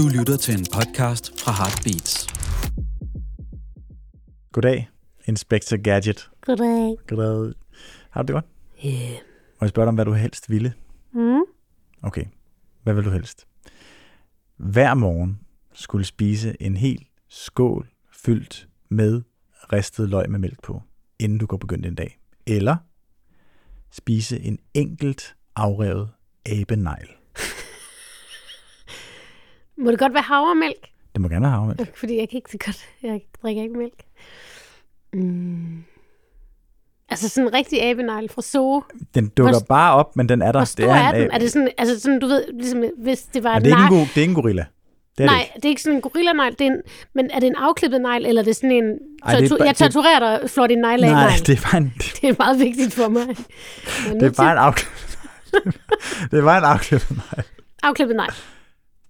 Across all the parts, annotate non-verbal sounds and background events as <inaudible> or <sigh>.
Du lytter til en podcast fra Heartbeats. Goddag, Inspector Gadget. Goddag. Goddag. Har du det godt? Yeah. Må jeg spørge dig om, hvad du helst ville? Mm. Okay, hvad vil du helst? Hver morgen skulle spise en hel skål fyldt med ristet løg med mælk på, inden du går begyndt en dag. Eller spise en enkelt afrevet abenegl. Må det godt være havremælk? Det må gerne være havremælk. Fordi jeg kan ikke så godt. Jeg drikker ikke mælk. Mm. Altså sådan en rigtig abenegl fra Zoo. Den dukker Hvor- bare op, men den er der. Hvor stor det er, en den? Er det sådan, altså sådan, du ved, ligesom hvis det var Men en det er, ikke en, det er ikke en gorilla. Det er Nej, det ikke. det er ikke sådan en gorillanegl. Det er en, men er det en afklippet negl, eller er det sådan en... Ej, det er jeg torturerer dig, flot din negl af Nej, negl. det er bare en, Det er meget vigtigt for mig. Jeg det er bare en afklippet. <laughs> det er bare en afklippet negl. Afklippet negl.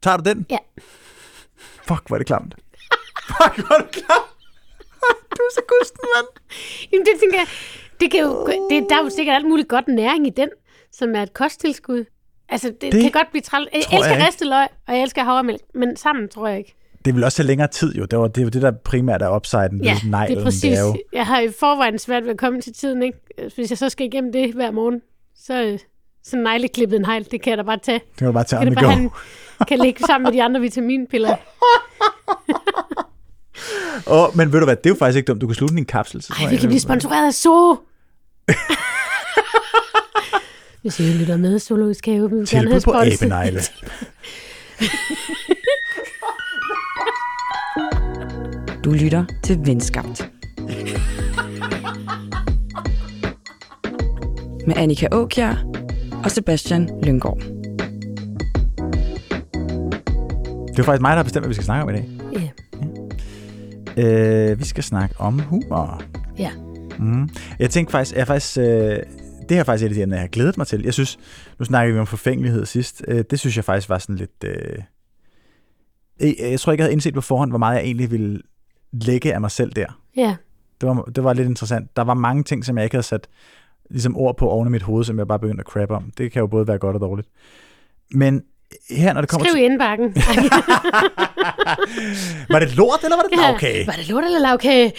Tager du den? Ja. Fuck, hvor er det klamt. <laughs> Fuck, hvor er det klamt. <laughs> du er så gusten, mand. Jamen, det tænker jeg, det kan jo, det, der er jo sikkert alt muligt godt næring i den, som er et kosttilskud. Altså, det, det kan godt blive træls. Jeg jeg elsker ikke. ristet løg, og jeg elsker havremælk, men sammen tror jeg ikke. Det vil også tage længere tid, jo. Det, var, det er jo det, der primært er upsiden Ja, neglen. det er præcis. Det er jo, Jeg har i forvejen svært ved at komme til tiden, ikke? Hvis jeg så skal igennem det hver morgen, så øh, så en negleklippet negl, det kan jeg da bare tage. det kan du bare tage Kan bare han kan ligge sammen med de andre vitaminpiller. <laughs> Oh, men ved du hvad, det er jo faktisk ikke dumt. Du kan slutte en kapsel. Så Ej, jeg, vi kan blive sponsoreret af Zoo. <laughs> Hvis I lytter med, Zoologisk Have, vi vil gerne have på abenegle. <laughs> Du lytter til Venskabt. Med Annika Åkjær og Sebastian Lyngård. Det er faktisk mig, der har bestemt, hvad vi skal snakke om i dag. Ja. Øh, vi skal snakke om humor. Ja. Mm. Jeg tænkte faktisk, jeg er faktisk øh, det her er faktisk et af de emner, jeg har glædet mig til. Jeg synes, nu snakkede vi om forfængelighed sidst. Øh, det synes jeg faktisk var sådan lidt... Øh, jeg, jeg tror ikke, jeg havde indset på forhånd, hvor meget jeg egentlig ville lægge af mig selv der. Ja. Det var, det var lidt interessant. Der var mange ting, som jeg ikke havde sat ligesom ord på oven i mit hoved, som jeg bare begyndte at crap om. Det kan jo både være godt og dårligt. Men her, når det kommer Skriv i indbakken. til... <laughs> Var det lort, eller var det Ja. okay? Var det lort eller lavkage?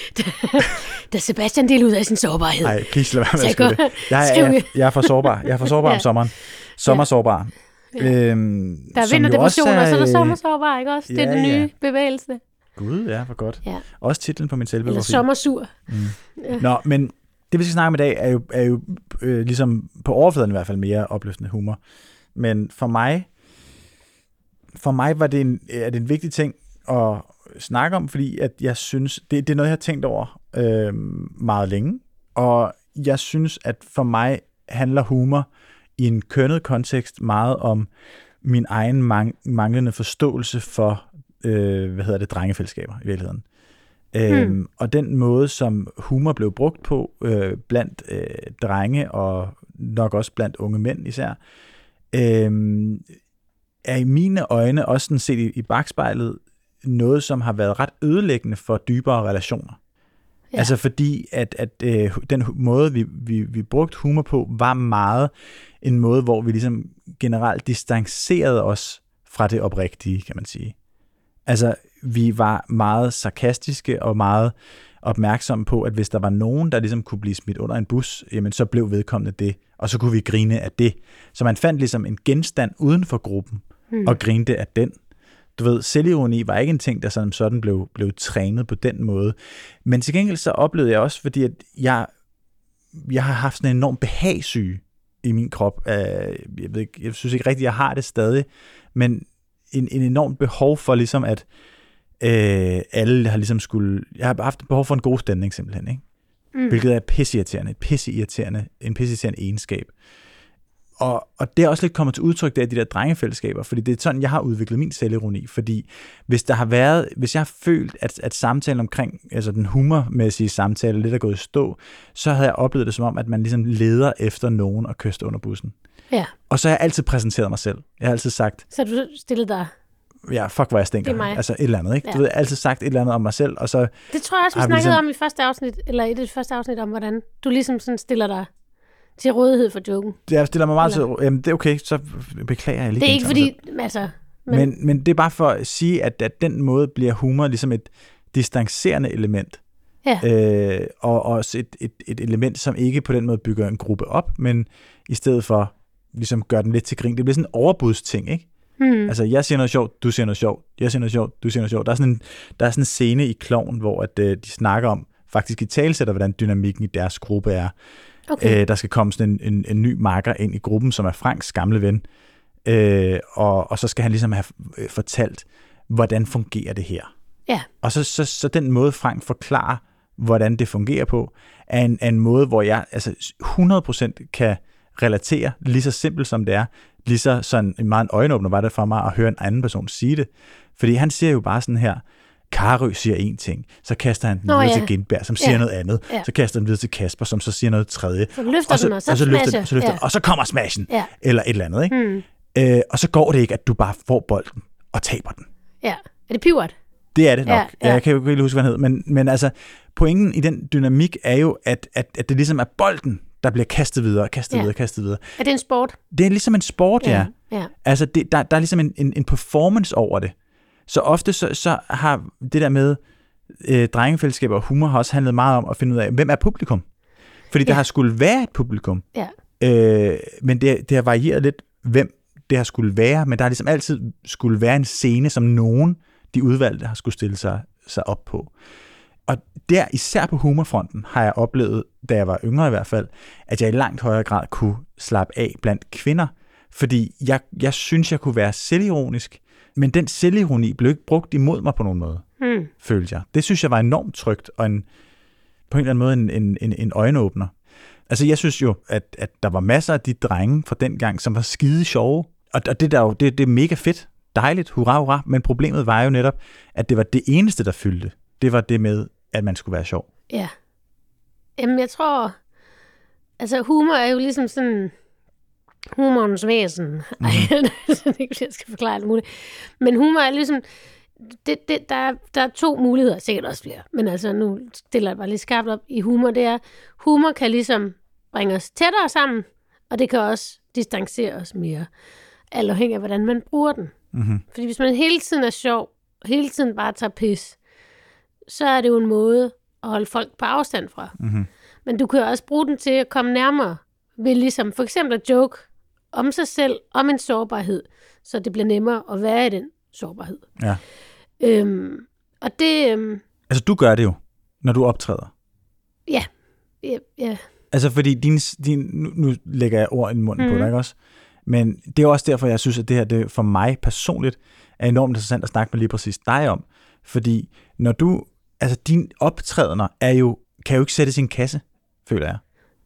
da Sebastian delte ud af sin sårbarhed. Nej, please lad være med at skrive jeg det. Jeg er, i- jeg er for sårbar. Jeg er for sårbar <laughs> Ja. om sommeren. Sommersårbar. Øhm, Der er vinterdepression, også og så er der øh, sommersårbar, ikke også? Det er ja, den nye ja. bevægelse. Gud, ja, hvor godt. Ja. Også titlen på min Eller selvbiografi. sommersur. Nå, men det vi skal snakke om i dag er jo, er jo øh, ligesom på overfladen i hvert fald mere opløftende humor. Men for mig, for mig var det en, er det en vigtig ting at snakke om, fordi at jeg synes, det, det er noget, jeg har tænkt over øh, meget længe. Og jeg synes, at for mig handler humor i en kønnet kontekst meget om min egen mang- manglende forståelse for, øh, hvad hedder det, drengefællesskaber i virkeligheden. Øhm, og den måde, som humor blev brugt på øh, blandt øh, drenge og nok også blandt unge mænd især, øh, er i mine øjne også sådan set i, i bagspejlet noget, som har været ret ødelæggende for dybere relationer. Ja. Altså fordi, at, at øh, den måde, vi, vi, vi brugte humor på, var meget en måde, hvor vi ligesom generelt distancerede os fra det oprigtige, kan man sige. Altså, vi var meget sarkastiske og meget opmærksomme på, at hvis der var nogen, der ligesom kunne blive smidt under en bus, jamen så blev vedkommende det, og så kunne vi grine af det. Så man fandt ligesom en genstand uden for gruppen, mm. og grinte af den. Du ved, selvironi var ikke en ting, der sådan, sådan blev, blev trænet på den måde. Men til gengæld så oplevede jeg også, fordi at jeg, jeg har haft sådan en enorm behagsyge i min krop. Jeg, ved ikke, jeg synes ikke rigtigt, jeg har det stadig, men en, en enormt behov for ligesom at øh, alle har ligesom skulle, jeg har haft behov for en god stemning simpelthen, ikke? Mm. Hvilket er pisseirriterende, pisseirriterende, en pisseirriterende egenskab. Og, og det er også lidt kommet til udtryk der i de der drengefællesskaber, fordi det er sådan, jeg har udviklet min selvironi, fordi hvis der har været, hvis jeg har følt, at, at samtalen omkring, altså den humormæssige samtale lidt er gået i stå, så havde jeg oplevet det som om, at man ligesom leder efter nogen og kyster under bussen. Ja. Og så har jeg altid præsenteret mig selv. Jeg har altid sagt, Så du stillede dig. Ja, fuck hvor jeg stinker. Det er mig. Altså et eller andet, ikke? Ja. Du ved, jeg har altid sagt et eller andet om mig selv, og så Det tror jeg også, vi snakkede ligesom- om i første afsnit, eller i det første afsnit om, hvordan du ligesom sådan stiller dig til rådighed for joken. jeg stiller mig meget til, jamen det er okay, så beklager jeg lige. Det er ikke fordi, altså, Men- Men, men, men det er bare for at sige, at, at den måde bliver humor ligesom et distancerende element. Ja. Øh, og også et, et, et element, som ikke på den måde bygger en gruppe op, men i stedet for ligesom gør den lidt til grin. Det bliver sådan en overbudsting, ikke? Hmm. Altså, jeg siger noget sjovt, du siger noget sjovt, jeg siger noget sjovt, du siger noget sjovt. Der er sådan en, der er sådan en scene i Kloven, hvor at, øh, de snakker om, faktisk i talsætter, hvordan dynamikken i deres gruppe er. Okay. Øh, der skal komme sådan en, en, en ny marker ind i gruppen, som er Franks gamle ven. Øh, og, og så skal han ligesom have øh, fortalt, hvordan fungerer det her. Ja. Og så, så, så den måde, Frank forklarer, hvordan det fungerer på, er en, er en måde, hvor jeg altså 100% kan relatere, lige så simpelt som det er, lige så sådan en meget en øjenåbner var det for mig at høre en anden person sige det. Fordi han siger jo bare sådan her, Karø siger en ting, så kaster han den Nå, videre ja. til Gindberg, som siger Ja. noget andet, Ja. så kaster han den videre til Kasper, som så siger noget tredje. Så løfter og så, den, og så, og så løfter, den, så løfter ja. den, og så kommer smashen, Ja. eller et eller andet. Ikke? Hmm. Øh, og så går det ikke, at du bare får bolden og taber den. ja. Er det pivot? Det er det nok. Ja, Ja. Jeg kan jo ikke huske, hvad han hed. Men, men altså, pointen i den dynamik er jo, at, at, at det ligesom er bolden, der bliver kastet videre, kastet Ja. videre, kastet videre. Er det en sport? Det er ligesom en sport, ja. ja. ja. Altså, det, der, der er ligesom en, en, en performance over det. Så ofte så, så har det der med øh, drengefællesskaber og humor har også handlet meget om at finde ud af, hvem er publikum? Fordi ja. der har skulle være et publikum. Ja. Øh, men det, det har varieret lidt, hvem det har skulle være, men der har ligesom altid skulle være en scene, som nogen, de udvalgte, har skulle stille sig, sig op på. Og der, især på humorfronten, har jeg oplevet, da jeg var yngre i hvert fald, at jeg i langt højere grad kunne slappe af blandt kvinder, fordi jeg, jeg synes, jeg kunne være selvironisk, men den selvironi blev ikke brugt imod mig på nogen måde, Hmm. følte jeg. Det synes jeg var enormt trygt, og en, på en eller anden måde en, en, en, en øjenåbner. Altså, jeg synes jo, at, at der var masser af de drenge fra den gang, som var skide sjove, og, og det, der jo, det, det er mega fedt, dejligt, hurra, hurra, men problemet var jo netop, at det var det eneste, der fyldte. Det var det med, at man skulle være sjov. Ja. Jamen, jeg tror... Altså, humor er jo ligesom sådan... Humorens væsen. Mm. Ej, <laughs> det er ikke, jeg skal forklare alt muligt. Men humor er ligesom... Det, det, der, er, der er to muligheder, sikkert også flere. Men altså, nu stiller jeg bare lige skarpt op i humor. Det er, humor kan ligesom bringe os tættere sammen, og det kan også distancere os mere. Alt afhængig af, hvordan man bruger den. Mm-hmm. Fordi hvis man hele tiden er sjov, og hele tiden bare tager pis, så er det jo en måde at holde folk på afstand fra. Mm-hmm. Men du kan jo også bruge den til at komme nærmere ved ligesom for eksempel at joke om sig selv, om en sårbarhed, så det bliver nemmere at være i den sårbarhed. Ja. Øhm, og det, øhm, Altså, du gør det jo, når du optræder. ja, ja, ja, Altså, fordi din, din, nu, nu lægger jeg ord i munden mm. på Mhm. dig, ikke også? Men det er også derfor, jeg synes, at det her det for mig personligt er enormt interessant at snakke med lige præcis dig om. Fordi når du, altså dine optrædener er jo, kan jo ikke sætte sin kasse, føler jeg.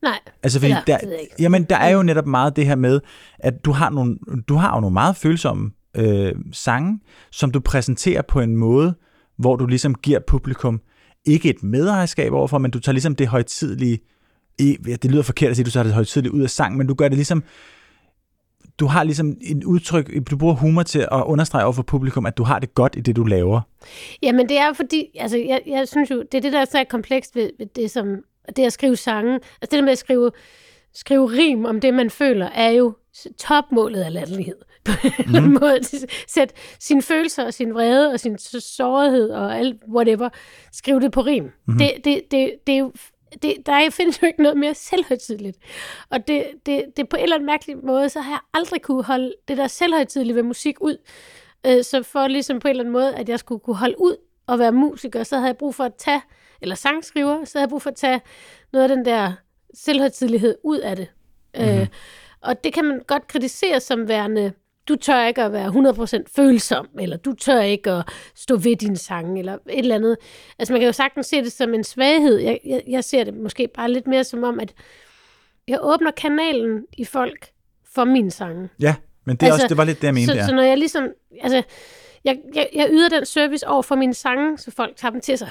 nej, Altså fordi Eller, der, det ikke. jamen, der er jo netop meget det her med, at du har nogle, du har jo nogle meget følsomme øh, sange, som du præsenterer på en måde, hvor du ligesom giver publikum ikke et medejerskab overfor, men du tager ligesom det højtidlige, i, ja, det lyder forkert at sige, at du tager det højtidlige ud af sang, men du gør det ligesom, du har ligesom et udtryk, du bruger humor til at understrege over for publikum, at du har det godt i det, du laver. Jamen, det er fordi, altså, jeg, jeg synes jo, det er det, der er så komplekst ved, ved det, som, det at skrive sange. Altså, det der med at skrive, skrive rim om det, man føler, er jo topmålet af latterlighed. <laughs> På en mm. måde. Sæt sine følelser og sin vrede og sin sårighed og alt, whatever, skriv det på rim. Mm-hmm. Det, det, det, det er jo det, der <laughs> findes jo ikke noget mere selvhøjtidligt. Og det, det, det på en eller anden mærkelig måde, så har jeg aldrig kunne holde det der selvhøjtidlige ved musik ud. Øh, så for ligesom på en eller anden måde, at jeg skulle kunne holde ud og være musiker, så havde jeg brug for at tage, eller sangskriver, så havde jeg brug for at tage noget af den der selvhøjtidlighed ud af det. Mm-hmm. Øh, og det kan man godt kritisere som værende, du tør ikke at være 100% følsom, eller du tør ikke at stå ved din sang, eller et eller andet. Altså man kan jo sagtens se det som en svaghed. Jeg, jeg, jeg ser det måske bare lidt mere som om, at jeg åbner kanalen i folk for min sange. Ja, men det, er Altså, også, det var lidt det, jeg mente. Så, ja. så når jeg ligesom, altså, jeg, jeg, jeg yder den service over for mine sange, så folk tager dem til sig.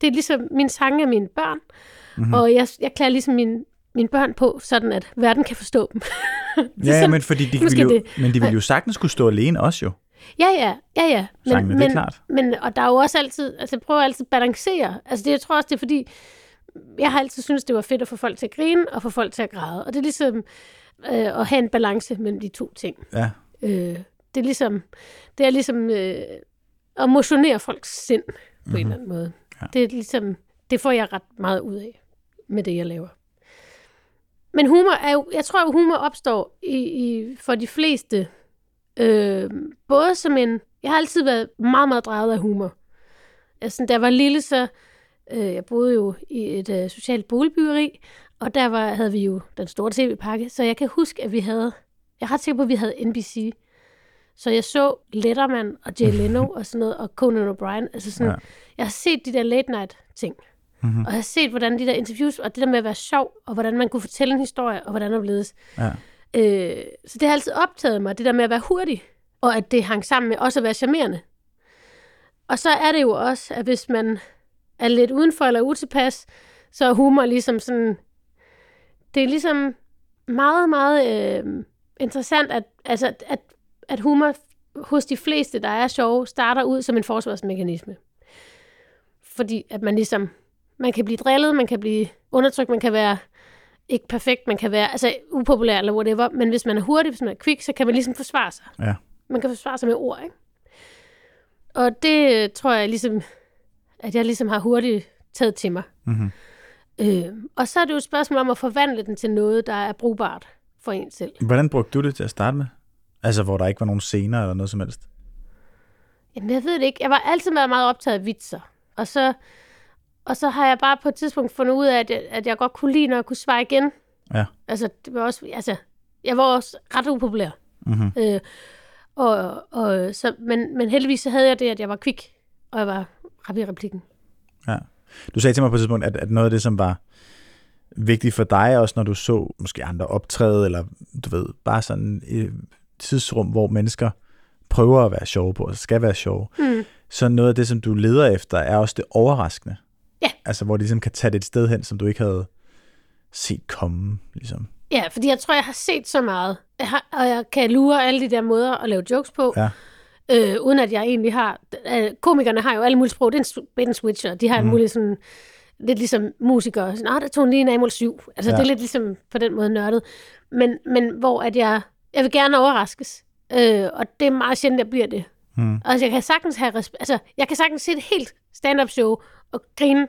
Det er ligesom, mine sange er mine børn, Mhm. mm-hmm. og jeg, jeg klæder ligesom mine, mine børn på, sådan at verden kan forstå dem. <laughs> Ja, ja, men fordi de ville jo, det. men de ville jo sagtens kunne stå alene også jo. Ja, ja, ja, ja. Sangene, det er klart. Men, og der er jo også altid, altså jeg prøver altid at balancere. Altså det, jeg tror også, det er fordi, jeg har altid syntes, det var fedt at få folk til at grine, og få folk til at græde. Og det er ligesom øh, at have en balance mellem de to ting. Ja. Øh, det er ligesom, det er ligesom øh, at motionere folks sind på mm-hmm. en eller anden måde. Ja. Det er ligesom, det får jeg ret meget ud af med det, jeg laver. Men humor er jo, jeg tror jo, humor opstår i, i, for de fleste, øh, både som en, jeg har altid været meget, meget drejet af humor. Altså, da jeg var lille, så, øh, jeg boede jo i et øh, socialt boligbyggeri, og der var, havde vi jo den store tv-pakke, så jeg kan huske, at vi havde, jeg er ret sikker på, at vi havde NBC. Så jeg så Letterman og Jay Leno <laughs> og sådan noget, og Conan O'Brien. Altså sådan, ja. jeg har set de der late night ting. Mhm. Og jeg har set, hvordan de der interviews, og det der med at være sjov, og hvordan man kunne fortælle en historie, og hvordan det blevet. Ja. Øh, så det har altid optaget mig, det der med at være hurtig, og at det hang sammen med også at være charmerende. Og så er det jo også, at hvis man er lidt udenfor eller utilpas, så er humor ligesom sådan... Det er ligesom meget, meget øh, interessant, at, altså, at, at humor hos de fleste, der er sjove, starter ud som en forsvarsmekanisme. Fordi at man ligesom... Man kan blive drillet, man kan blive undertrykt, man kan være ikke perfekt, man kan være altså upopulær eller whatever, men hvis man er hurtig, hvis man er kvik, så kan man ligesom forsvare sig. Ja. Man kan forsvare sig med ord, ikke? Og det øh, tror jeg ligesom, at jeg ligesom har hurtigt taget til mig. Mm-hmm. Øh, og så er det jo et spørgsmål om at forvandle den til noget, der er brugbart for en selv. Hvordan brugte du det til at starte med? Altså, hvor der ikke var nogen scener eller noget som helst? Jamen, jeg ved det ikke. Jeg var altid været meget optaget af vitser. Og så, og så har jeg bare på et tidspunkt fundet ud af, at jeg, at jeg godt kunne lide, når jeg kunne svare igen. Ja. Altså, det var også, altså, jeg var også ret upopulær. Mm-hmm. Øh, og, og, så, men, men heldigvis så havde jeg det, at jeg var kvik, og jeg var rap i replikken. Ja. Du sagde til mig på et tidspunkt, at, at noget af det, som var vigtigt for dig, også når du så måske andre optræde, eller du ved, bare sådan et tidsrum, hvor mennesker prøver at være sjove på, og skal være sjove, Mm. så noget af det, som du leder efter, er også det overraskende. Ja. Altså, hvor de ligesom kan tage det et sted hen, som du ikke havde set komme, ligesom. Ja, fordi jeg tror, jeg har set så meget, jeg har, og jeg kan lure alle de der måder at lave jokes på, Ja. øh, uden at jeg egentlig har... Øh, komikerne har jo alle mulige sprog, det er en, bait and switcher, de har mm. mulige sådan... Lidt ligesom musikere. Sådan, der tog en lige en A-mål 7. Altså, Ja. det er lidt ligesom på den måde nørdet. Men, men hvor at jeg... Jeg vil gerne overraskes. Øh, og det er meget sjældent, jeg bliver det. Mm. Altså, jeg kan sagtens have altså, jeg kan sagtens se et helt stand-up show og grine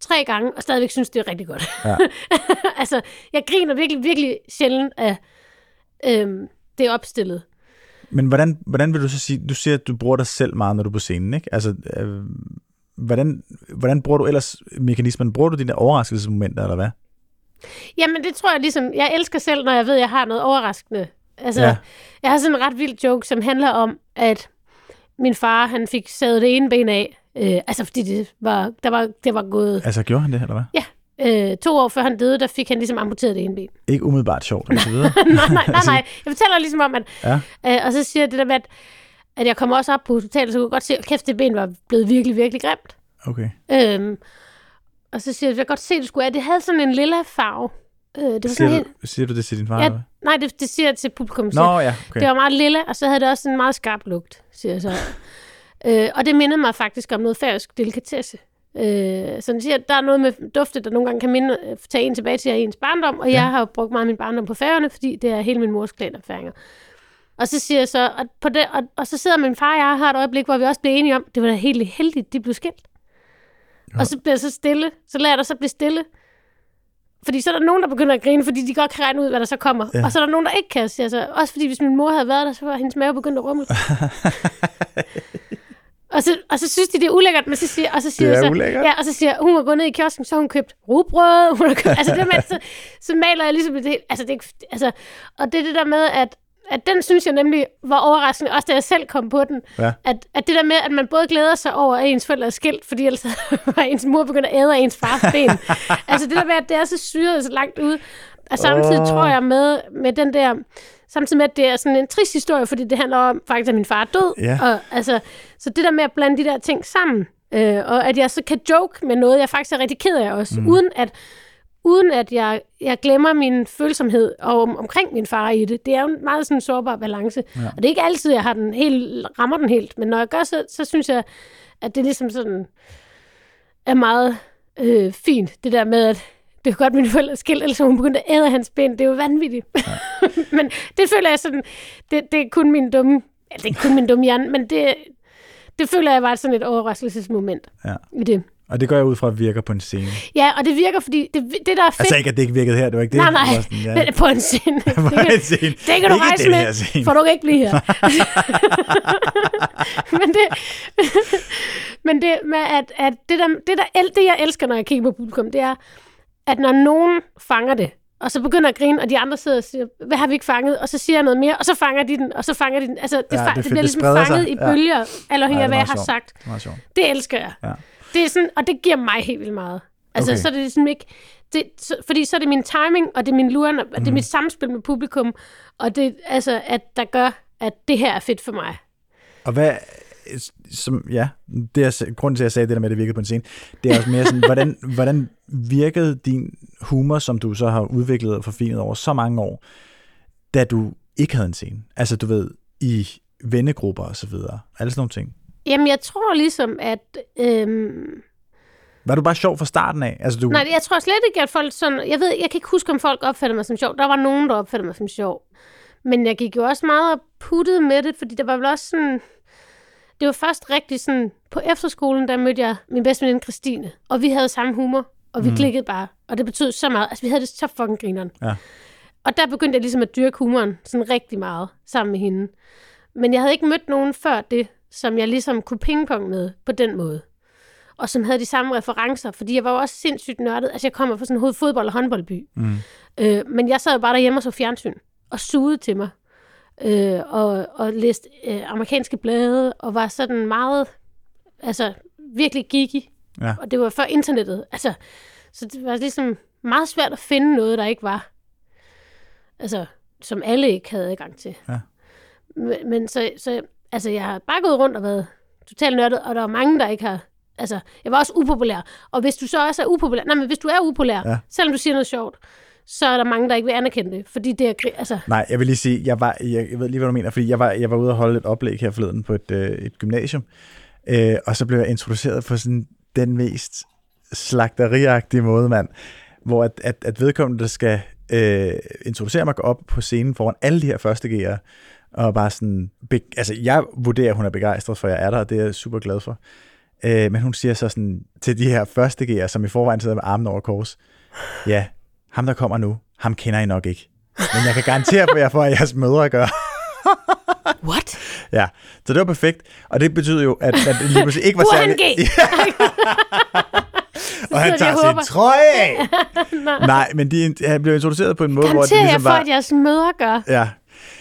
tre gange, og stadigvæk synes, det er rigtig godt. Ja. <laughs> altså, jeg griner virkelig, virkelig sjældent af øhm, det opstillet. Men hvordan, hvordan vil du så sige, du siger, at du bruger dig selv meget, når du er på scenen, ikke? Altså, øh, hvordan, hvordan bruger du ellers mekanismen? Bruger du dine overraskelsesmomenter, eller hvad? Jamen, det tror jeg ligesom, jeg elsker selv, når jeg ved, at jeg har noget overraskende. Altså, Ja. jeg har sådan en ret vild joke, som handler om, at min far, han fik savet det ene ben af. Øh, altså, fordi det var, der var, det var gået... Altså, gjorde han det, eller hvad? Øh, to år før han døde, der fik han ligesom amputeret det ene ben. Ikke umiddelbart sjovt, så videre. <laughs> nej, nej, nej, <laughs> nej. Jeg fortæller ligesom om, at... Ja. Øh, og så siger jeg det der med, at, at jeg kommer også op på hospitalet, så kunne jeg godt se, at kæft, det ben var blevet virkelig, virkelig grimt. Okay. Øhm, og så siger jeg, at jeg godt se, at det skulle være. Det havde sådan en lilla farve. Øh, det var Siger helt... du, siger du det til din far, Ja, nej, det, det siger jeg til publikum. Nå, ja, okay. Det var meget lilla, og så havde det også en meget skarp lugt, siger jeg så. Øh, og det mindede mig faktisk om noget færøsk delikatesse. Øh, så den siger, der er noget med dufte, der nogle gange kan minde, øh, tage en tilbage til ens barndom, og ja. jeg har jo brugt meget af min barndom på færøerne, fordi det er hele min mors klanopfæringer. Og så siger jeg så, og, på det, og, og så sidder min far og jeg har et øjeblik, hvor vi også bliver enige om, det var da helt heldigt, de blev skilt. Ja. Og så bliver jeg så stille, så lader jeg dig så blive stille. Fordi så er der nogen, der begynder at grine, fordi de godt kan regne ud, hvad der så kommer. Ja. Og så er der nogen, der ikke kan. Siger jeg så. Også fordi, hvis min mor havde været der, så var hendes mave begyndt at rumle. <laughs> og, så, og så synes de, det er ulækkert, men så siger, og så siger Det er så, ulækkert. Ja, og så siger hun var gået ned i kiosken, så har hun købt rugbrød. Hun har købt, <laughs> altså det med, så, så maler jeg ligesom det altså det, altså, og det er det der med, at at den synes jeg nemlig var overraskende, også da jeg selv kom på den. Ja. At, at det der med, at man både glæder sig over, at ens forældre er skilt, fordi ellers <laughs> var ens mor begyndt at æde af ens fars ben. <laughs> altså det der med, at det er så syret så langt ud. Og samtidig oh. tror jeg med, med den der, samtidig med, at det er sådan en trist historie, fordi det handler om faktisk, at min far er død. Ja. Og, altså, så det der med at blande de der ting sammen, øh, og at jeg så kan joke med noget, jeg faktisk er rigtig ked af også, mm. uden at uden at jeg, jeg glemmer min følsomhed om, omkring min far i det. Det er jo en meget sådan sårbar balance. Ja. Og det er ikke altid, jeg har den helt, rammer den helt, men når jeg gør så, så synes jeg, at det ligesom sådan er meget øh, fint, det der med, at det er godt, mine forældre er skilt, ellers hun begyndt at æde hans ben. Det er jo vanvittigt. Ja. <laughs> men det føler jeg sådan, det, det er kun min dumme, ja, det er kun min dumme hjerne, men det, det føler jeg var sådan et overraskelsesmoment Ja. i det. Og det går jeg ud fra, at virker på en scene. Ja, og det virker, fordi det, det der er fedt... Altså ikke, at det ikke virkede her, det var ikke det. nej, nej, Det var sådan, ja. men på en scene. det, <laughs> På en scene. det kan du Ikke rejse med, scene. for du kan ikke blive her. <laughs> men det, men det med, at, at det, der, det, der, det, jeg elsker, når jeg kigger på publikum, det er, at når nogen fanger det, og så begynder at grine, og de andre sidder og siger, hvad har vi ikke fanget? Og så siger jeg noget mere, og så fanger de den, og så fanger de den. Altså, det, Ja, det det, det bliver Det ligesom spreder sig. fanget i bølger, eller Ja, ja, det er af, hvad jeg har sagt. Sjovt. Det elsker jeg. Ja. Det er sådan, og det giver mig helt vildt meget. Altså, Okay. så er det ligesom ikke... Det, så, fordi så er det min timing, og det er min luren, og Mhm. det er mit samspil med publikum, og det altså, at der gør, at det her er fedt for mig. Og hvad, som, ja, det er grunden til, at jeg sagde det der med, at det virkede på en scene, det er også mere sådan, hvordan, hvordan virkede din humor, som du så har udviklet og forfinet over så mange år, da du ikke havde en scene? Altså, du ved, i vennegrupper og så videre. Alle sådan nogle ting. Jamen, jeg tror ligesom, at... Øhm, Var du bare sjov fra starten af? Altså, du, nej, jeg tror slet ikke, at folk sådan... Jeg ved, jeg kan ikke huske, om folk opfattede mig som sjov. Der var nogen, der opfattede mig som sjov. Men jeg gik jo også meget og puttede med det, fordi der var vel også sådan... Det var først rigtig sådan... På efterskolen, der mødte jeg min bedste veninde Christine. Og vi havde samme humor, og vi mm. klikkede bare. Og det betød så meget. Altså, vi havde det så fucking grineren. Ja. Og der begyndte jeg ligesom at dyrke humoren sådan rigtig meget sammen med hende. Men jeg havde ikke mødt nogen før det, som jeg ligesom kunne pingpong med på den måde. Og som havde de samme referencer, fordi jeg var jo også sindssygt nørdet. Altså jeg kommer fra sådan en hovedfodbold- og håndboldby. Mm. Øh, men jeg sad jo bare derhjemme og så fjernsyn og sugede til mig. Øh, og, og læste øh, amerikanske blade, og var sådan meget, altså virkelig geeky. Ja. Og det var før internettet. Altså, så det var ligesom meget svært at finde noget, der ikke var, altså, som alle ikke havde adgang til. Ja. Men, men så, så, altså, jeg har bare gået rundt og været totalt nørdet, og der er mange, der ikke har, altså, jeg var også upopulær. Og hvis du så også er upopulær, nej, men hvis du er upopulær, Ja. selvom du siger noget sjovt, så er der mange, der ikke vil anerkende det, fordi det er, altså, Nej, jeg vil lige sige, jeg, var, jeg, ved lige, hvad du mener, fordi jeg var, jeg var ude og holde et oplæg her forleden på et, øh, et gymnasium, øh, og så blev jeg introduceret på sådan den mest slagteriagtige måde, mand, hvor at, at, at vedkommende, der skal øh, introducere mig, gå op på scenen foran alle de her første G'ere, og bare sådan, be, altså jeg vurderer, at hun er begejstret for, at jeg er der, og det er jeg super glad for. Øh, men hun siger så sådan til de her første G'ere, som i forvejen sidder med armen over kors, ja, ham der kommer nu, ham kender I nok ikke. Men jeg kan garantere for jer for, at jeres mødre gør. <laughs> what? Ja, så det var perfekt. Og det betyder jo, at, at det lige pludselig ikke var særlig... <laughs> Og han jeg tager sin trøje af. <laughs> Nej, men de, han blev introduceret på en måde, hvor det Garanterer jeg ligesom for, var... at jeres mødre gør. Ja.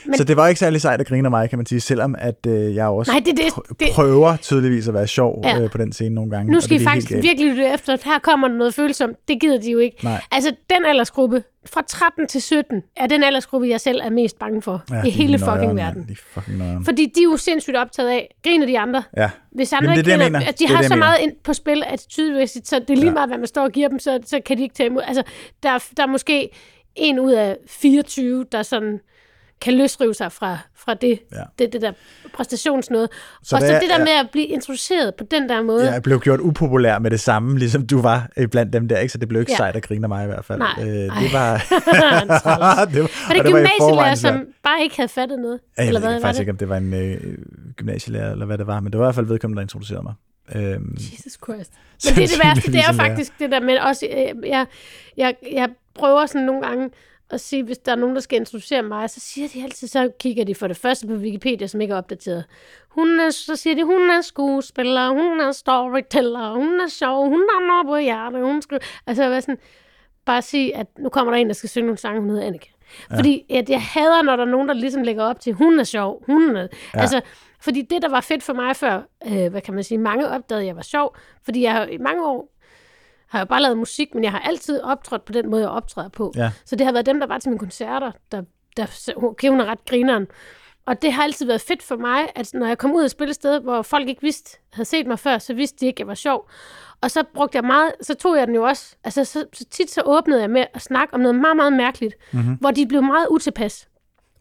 Men- Så det var ikke særlig sejt at grine af mig, kan man sige, selvom at øh, jeg også Nej, det, det, det, prøver tydeligvis at være sjov Ja. øh, på den scene nogle gange. Nu skal I faktisk virkelig lytte efter, at her kommer der noget følsomt. Det gider de jo ikke. Nej. Altså, den aldersgruppe, fra 13 til 17, er den aldersgruppe, jeg selv er mest bange for Ja, i hele nøjeren, fucking verden. De fucking. Fordi de er jo sindssygt optaget af, griner de andre. Ja. Hvis andre Jamen, det er ikke det, griner, mener. at de Det har det, så meget ind på spil attitudemæssigt, så det er lige Ja. meget, hvad man står og giver dem, så, så kan de ikke tage imod. Altså, der, er- der er måske en ud af 24, der sådan kan løsrive sig fra, fra det, Ja. det, det der præstationsnøde. Så og så det er- det der ja. med at blive introduceret på den der måde. Jeg blev gjort upopulær med det samme, ligesom du var øh, blandt dem der, ikke? så det blev ikke Ja. sejt at grine af mig i hvert fald. Nej. Øh, det var... <laughs> Det var, <laughs> Var det og var i gymnasielærer, som bare ikke havde fattet noget? Ja, jeg Eller ved hvad var faktisk det? ikke, om det var en øh, gymnasielærer, eller hvad det var, men det var i hvert fald vedkommende, der introducerede mig. Øhm, Jesus Christ. <laughs> Men det er det værste, det er faktisk det der med også, øh, jeg, jeg, jeg prøver sådan nogle gange at sige, hvis der er nogen, der skal introducere mig, så siger de altid, så kigger de for det første på Wikipedia, som ikke er opdateret. Hun er, så siger de, hun er skuespiller, hun er storyteller, hun er sjov, hun har noget på hjertet, hun skal... Altså, jeg sådan, bare sige, at nu kommer der en, der skal synge nogle sange, hun hedder Annika. Ja. Fordi at jeg hader, når der er nogen, der ligesom lægger op til, hun er sjov, hun er... Ja. Altså, fordi det, der var fedt for mig før, øh, hvad kan man sige, mange opdagede, at jeg var sjov, fordi jeg har i mange år har jeg bare lavet musik, men jeg har altid optrådt på den måde, jeg optræder på. Ja. Så det har været dem, der var til mine koncerter, der, der okay, hun er ret grineren. Og det har altid været fedt for mig, at når jeg kom ud og spille et sted, hvor folk ikke vidste, havde set mig før, så vidste de ikke, at jeg var sjov. Og så brugte jeg meget, så tog jeg den jo også, altså så, så tit så åbnede jeg med at snakke om noget meget, meget mærkeligt, mm-hmm. hvor de blev meget utilpas.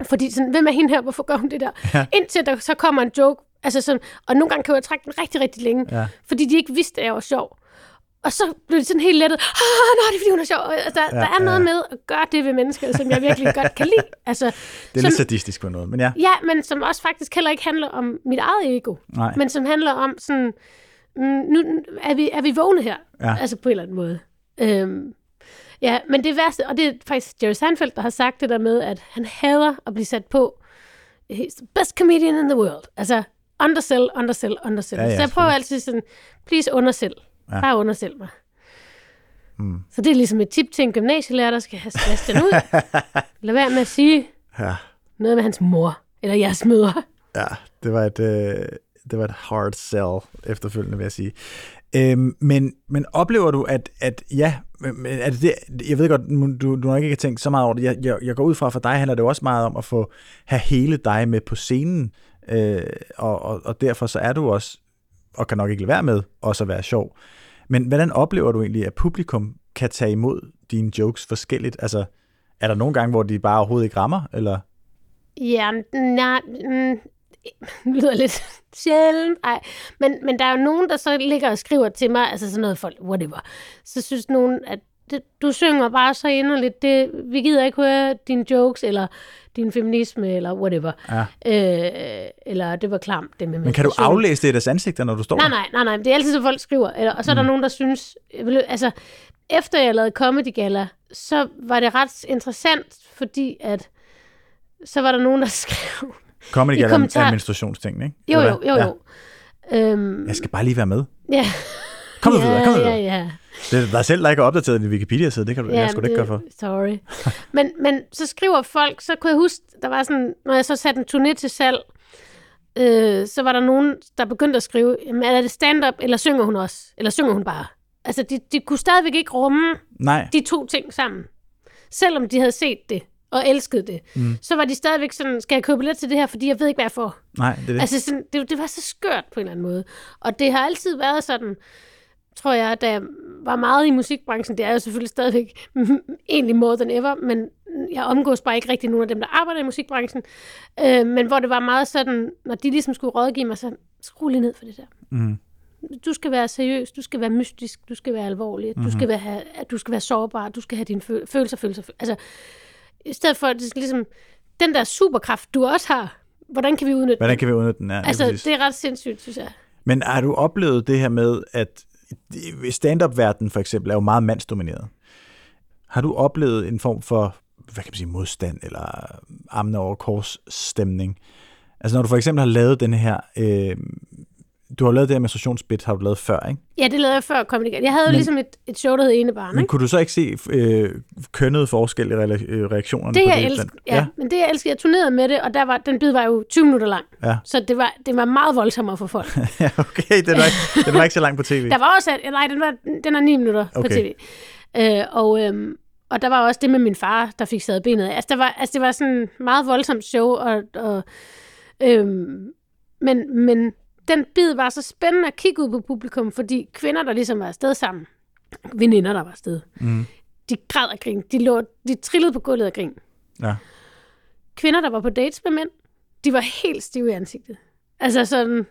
Fordi sådan, hvem er hende her, hvorfor gør hun det der? Ja. Indtil der så kommer en joke, altså sådan, og nogle gange kan jeg trække den rigtig, rigtig længe, Ja. fordi de ikke vidste, at jeg var sjov. Og så blev det sådan helt lettet. Ah, nå, det er fordi, hun er sjov. Altså, der, Ja, der er ja, noget med at gøre det ved mennesker, som jeg virkelig godt kan lide. Altså, Det er som, lidt sadistisk på noget, men ja. Ja, men som også faktisk heller ikke handler om mit eget ego. Nej. Men som handler om sådan, mm, nu er vi, er vi vågne her. Ja. Altså på en eller anden måde. Øhm, ja, men det værste, og det er faktisk Jerry Seinfeld, der har sagt det der med, at han hader at blive sat på he's the best comedian in the world. Altså, undersell, undersell, undersell. Ja, ja, så jeg prøver altid sådan, please undersell. Ja. Bare undersell mig. Mm. Så det er ligesom et tip til en gymnasielærer, der skal have Sebastian ud. <laughs> Lad være med at sige Ja, noget med hans mor, eller jeres mødre. ja det, var et, øh, det var et hard sell efterfølgende, vil jeg sige. Øhm, men, men oplever du, at, at ja, men er det det, jeg ved godt, du, du nok ikke har tænkt så meget over det. Jeg, jeg, jeg går ud fra, for dig handler det også meget om at få have hele dig med på scenen, øh, og, og, og derfor så er du også, og kan nok ikke lade være med, også at være sjov. Men hvordan oplever du egentlig, at publikum kan tage imod dine jokes forskelligt? Altså, er der nogle gange, hvor de bare overhovedet ikke rammer, eller? Ja, nej, mm, lyder lidt sjældent. Ej. Men, men der er jo nogen, der så ligger og skriver til mig, altså sådan noget folk, whatever. Så synes nogen, at det, du synger bare så inderligt, det, vi gider ikke høre dine jokes, eller din feminisme, eller whatever. Ja. Øh, eller det var klamt, det med Men kan du aflæse det i deres ansigter, når du står Nej, nej, nej, nej. Det er altid, så folk skriver. Eller, og så er der nogen, der synes... vil- Altså, efter jeg lavede Comedy Gala, så var det ret interessant, fordi at så var der nogen, der <laughs> skrev... Comedy Gala kommentar- er menstruationsting, ikke? Jo, jo, hvad? jo, Ja. jo. Øhm, Jeg skal bare lige være med. ja. Kom nu <laughs> videre, kom nu ja, videre. ja, ja. Det er dig selv, der ikke har opdateret din Wikipedia-side. Det kan du, ja, jeg skulle ikke gøre for. Sorry. men, men så skriver folk, så kunne jeg huske, der var sådan, når jeg så satte en turné til salg, øh, så var der nogen, der begyndte at skrive, jamen, er det stand-up, eller synger hun også? Eller synger hun bare? Altså, de, de kunne stadigvæk ikke rumme Nej, de to ting sammen. Selvom de havde set det og elsket det, mm. så var de stadigvæk sådan, skal jeg købe lidt til det her, fordi jeg ved ikke, hvad jeg får. nej, det er det. Altså, sådan, det, det var så skørt på en eller anden måde. Og det har altid været sådan, tror jeg, da jeg var meget i musikbranchen, det er jo selvfølgelig stadigvæk <laughs> egentlig more than ever, men jeg omgås bare ikke rigtig nogen af dem, der arbejder i musikbranchen. Øh, men hvor det var meget sådan, når de ligesom skulle rådgive mig, så skru lige ned for det der. Mm. Du skal være seriøs, du skal være mystisk, du skal være alvorlig, Mhm. du skal være, have, du skal være sårbar, du skal have dine føl- følelser, følelser, følelser. Altså, i stedet for, at det skal ligesom, den der superkraft, du også har, hvordan kan vi udnytte Hvordan den? kan vi udnytte den? Ja, Altså, præcis. det er ret sindssygt, synes jeg. Men har du oplevet det her med, at stand-up-verdenen for eksempel er jo meget mandsdomineret. Har du oplevet en form for, hvad kan man sige, modstand eller armene over kors stemning? Altså når du for eksempel har lavet den her, øh, du har lavet det her menstruationsbit, har du lavet før, ikke? Ja, det lavede jeg før kom igen. Jeg havde jo Men- ligesom et, et show, der hed Enebarn, Men ikke? kunne du så ikke se øh, kønnet forskel i øh, reaktionerne Det på jeg det? elsker, ja, ja, men det jeg elsker, jeg turnerede med det, og der var, den bid var jo 20 minutter lang. Ja. Så det var, det var meget voldsommere for folk. <laughs> ja, okay, den var, ikke, <laughs> den var ikke så langt på tv. Der var også, nej, den, var, den er 9 minutter okay. på tv. Øh, og, øhm, og der var også det med min far, der fik sad benet af. Altså, der var, altså, det var sådan et meget voldsomt show, og, og, øhm, men, men den bid var så spændende at kigge ud på publikum, fordi kvinder, der ligesom var afsted sammen, veninder, der var afsted, Mm. de græd af grin. De, lå, de trillede på gulvet af grin. Ja. Kvinder, der var på dates med mænd, de var helt stive i ansigtet. Altså sådan...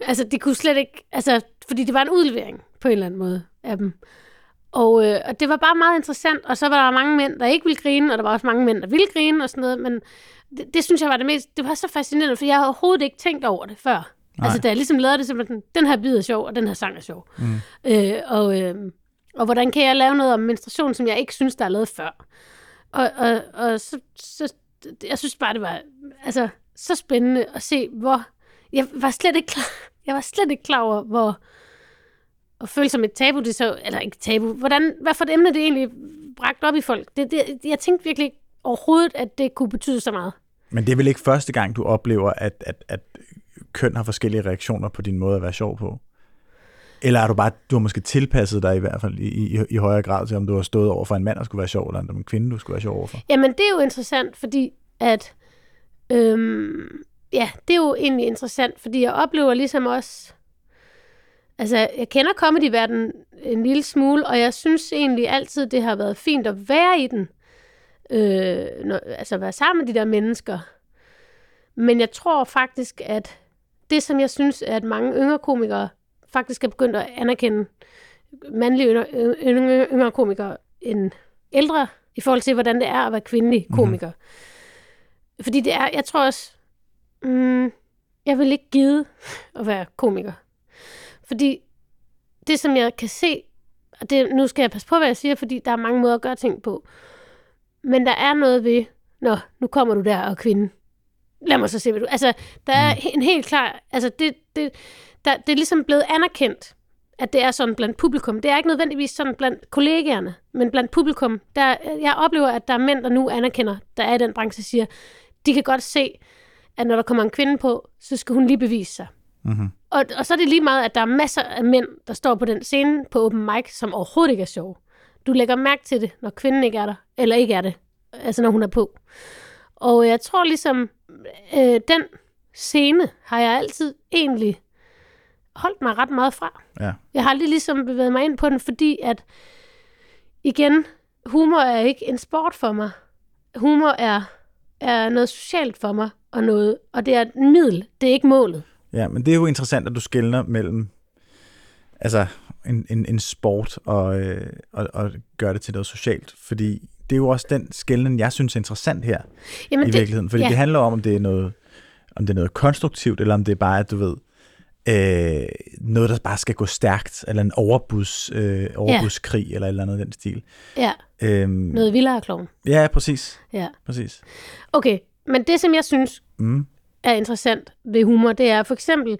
Altså, de kunne slet ikke... Altså, fordi det var en udlevering på en eller anden måde af dem. Og, øh, og det var bare meget interessant. Og så var der mange mænd, der ikke ville grine, og der var også mange mænd, der ville grine og sådan noget. Men det, det synes jeg var det mest... Det var så fascinerende, for jeg havde overhovedet ikke tænkt over det før. Nej. Altså, da jeg ligesom lavede det, så var sådan, den her bid er sjov, og den her sang er sjov. Mm. Øh, og, øh, og hvordan kan jeg lave noget om menstruation, som jeg ikke synes, der er lavet før? Og, og, og så, så, jeg synes bare, det var altså, så spændende at se, hvor... Jeg var slet ikke klar, <laughs> jeg var slet ikke klar over, hvor at føle som et tabu, det så, eller ikke tabu, hvordan, hvad for et emne det egentlig bragt op i folk. Det, det, jeg tænkte virkelig ikke overhovedet, at det kunne betyde så meget. Men det er vel ikke første gang, du oplever, at, at, at køn har forskellige reaktioner på din måde at være sjov på? Eller er du bare, du har måske tilpasset dig i hvert fald i, i, i højere grad til, om du har stået over for en mand, der skulle være sjov, eller om en kvinde, du skulle være sjov overfor? Jamen, det er jo interessant, fordi at... Øhm, ja, det er jo egentlig interessant, fordi jeg oplever ligesom også... Altså, jeg kender comedyverdenen en lille smule, og jeg synes egentlig altid, det har været fint at være i den. Øh, når, altså, være sammen med de der mennesker. Men jeg tror faktisk, at det, som jeg synes, at mange yngre komikere faktisk er begyndt at anerkende mandlige yngre, yngre, yngre komikere end ældre, i forhold til, hvordan det er at være kvindelig komiker. Mm-hmm. Fordi det er, jeg tror også, mm, jeg vil ikke gide at være komiker. Fordi det, som jeg kan se, og det, nu skal jeg passe på, hvad jeg siger, fordi der er mange måder at gøre ting på. Men der er noget ved, nå, nu kommer du der og er kvinde. Lad mig så se, hvad du... Altså, der er en helt klar... Altså, det, det, der, det er ligesom blevet anerkendt, at det er sådan blandt publikum. Det er ikke nødvendigvis sådan blandt kollegaerne, men blandt publikum. Der, jeg oplever, at der er mænd, der nu anerkender, der er i den branche, siger, de kan godt se, at når der kommer en kvinde på, så skal hun lige bevise sig. Mm-hmm. Og, og så er det lige meget, at der er masser af mænd, der står på den scene på open mic, som overhovedet ikke er sjov. Du lægger mærke til det, når kvinden ikke er der, eller ikke er det, altså når hun er på. Og jeg tror ligesom, øh, den scene har jeg altid egentlig holdt mig ret meget fra. Ja. Jeg har aldrig ligesom bevæget mig ind på den, fordi at, igen, humor er ikke en sport for mig. Humor er, er noget socialt for mig, og, noget, og det er et middel, det er ikke målet. Ja, men det er jo interessant, at du skældner mellem altså en, en, en sport og, øh, og, og gøre det til noget socialt, fordi det er jo også den skældning, jeg synes er interessant her Jamen i det, virkeligheden, fordi ja. det handler om, om det er noget, om det er noget konstruktivt, eller om det er bare, at du ved, øh, noget, der bare skal gå stærkt, eller en overbuds, øh, overbudskrig, eller et eller andet den stil. Ja, Øhm, noget vildere klovn. ja, præcis. Ja. præcis. Okay, men det som jeg synes Mm. er interessant ved humor, det er for eksempel,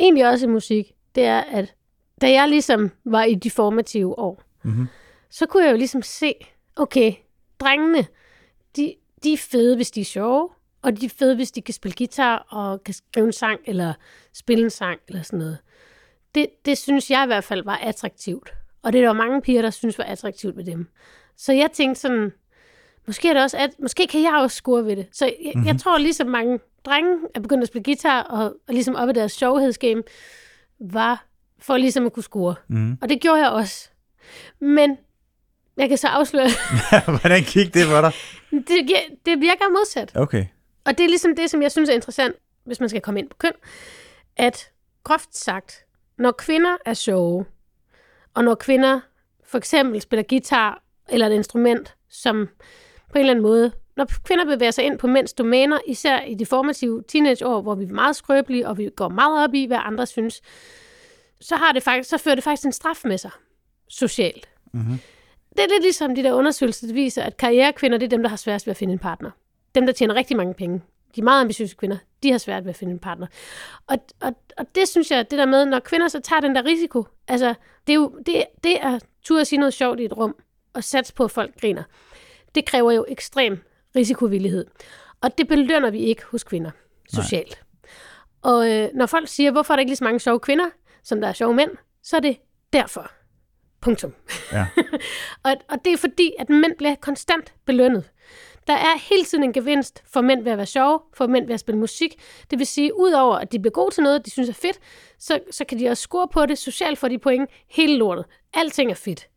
egentlig også i musik, det er, at da jeg ligesom var i de formative år, Mhm. så kunne jeg jo ligesom se, okay, drengene, de, de er fede, hvis de er sjove, og de er fede, hvis de kan spille guitar og kan skrive en sang, eller spille en sang, eller sådan noget. Det, det synes jeg i hvert fald var attraktivt. Og det er der mange piger, der synes var attraktivt ved dem. Så jeg tænkte sådan, måske, er det også, at, måske kan jeg også score ved det. Så jeg, mm-hmm. jeg tror ligesom mange drenge er begyndt at spille guitar, og, og ligesom op i deres sjovhedsgame, var for ligesom at kunne score. Mm. Og det gjorde jeg også. Men jeg kan så afsløre, <laughs> Hvordan gik det for dig? det, det virker modsat. Okay. Og det er ligesom det, som jeg synes er interessant, hvis man skal komme ind på køn, at groft sagt, når kvinder er sjove, og når kvinder for eksempel spiller guitar eller et instrument, som på en eller anden måde, når kvinder bevæger sig ind på mænds domæner, især i de formative teenageår, hvor vi er meget skrøbelige, og vi går meget op i, hvad andre synes, så, har det faktisk, så fører det faktisk en straf med sig, socialt. Mhm. Det er lidt ligesom de der undersøgelser, der viser, at karrierekvinder, det er dem, der har sværest ved at finde en partner. Dem, der tjener rigtig mange penge. De meget ambitiøse kvinder, de har svært ved at finde en partner. Og, og, og det synes jeg, det der med, når kvinder så tager den der risiko, altså, det er jo, det, det er tur at sige noget sjovt i et rum, og satse på, at folk griner. Det kræver jo ekstrem risikovillighed. Og det belønner vi ikke hos kvinder, socialt. Nej. Og øh, når folk siger, hvorfor er der ikke lige så mange sjove kvinder, som der er sjove mænd, så er det derfor. Punktum. Ja. <laughs> og, og det er fordi, at mænd bliver konstant belønnet. Der er hele tiden en gevinst for mænd ved at være sjove, for mænd ved at spille musik. Det vil sige, udover at de bliver gode til noget, de synes er fedt, så, så kan de også score på det, socialt for de point, hele lortet. Alting er fedt.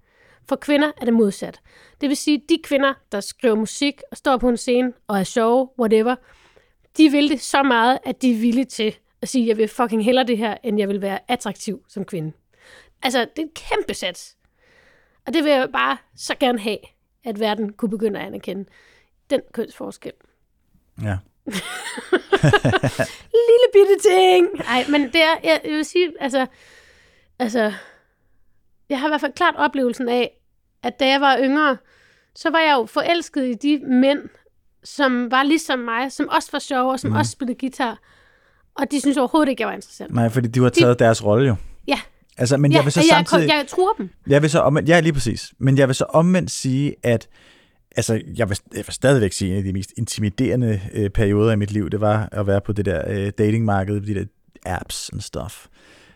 For kvinder er det modsat. Det vil sige, de kvinder, der skriver musik og står på en scene og er sjove, whatever, de vil det så meget, at de er villige til at sige, jeg vil fucking hellere det her, end jeg vil være attraktiv som kvinde. Altså, det er en kæmpe sats. Og det vil jeg bare så gerne have, at verden kunne begynde at anerkende. Den kønsforskel. ja. <laughs> Lille bitte ting! Nej, men det er, jeg, jeg vil sige, altså, altså, jeg har i hvert fald klart oplevelsen af, at da jeg var yngre, så var jeg jo forelsket i de mænd, som var ligesom mig, som også var sjove, og som mm. også spillede guitar. Og de synes overhovedet ikke, jeg var interessant. Nej, fordi de har taget de... deres rolle jo. Ja, Altså, men ja jeg vil så og jeg, samtidig... jeg, jeg tror dem. Jeg vil så omvendt, ja, lige præcis. Men jeg vil så omvendt sige, at altså, jeg vil, jeg vil stadigvæk sige, at en af de mest intimiderende øh, perioder i mit liv, det var at være på det der øh, datingmarked, de der apps and stuff.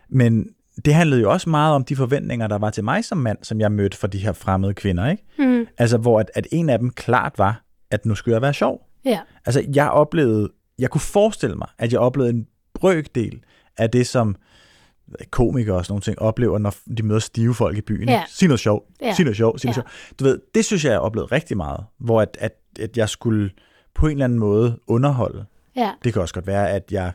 Men det handlede jo også meget om de forventninger, der var til mig som mand, som jeg mødte fra de her fremmede kvinder, ikke? Mm. Altså, hvor at, at en af dem klart var, at nu skulle jeg være sjov. Ja. Altså, jeg oplevede, jeg kunne forestille mig, at jeg oplevede en brøkdel af det, som komikere og sådan nogle ting oplever, når de møder stive folk i byen. Ja. Sig noget sjovt, Ja. sig noget sjovt, sig noget Ja. sjovt. Du ved, det synes jeg, jeg oplevede rigtig meget, hvor at, at, at jeg skulle på en eller anden måde underholde. Ja. Det kan også godt være, at jeg,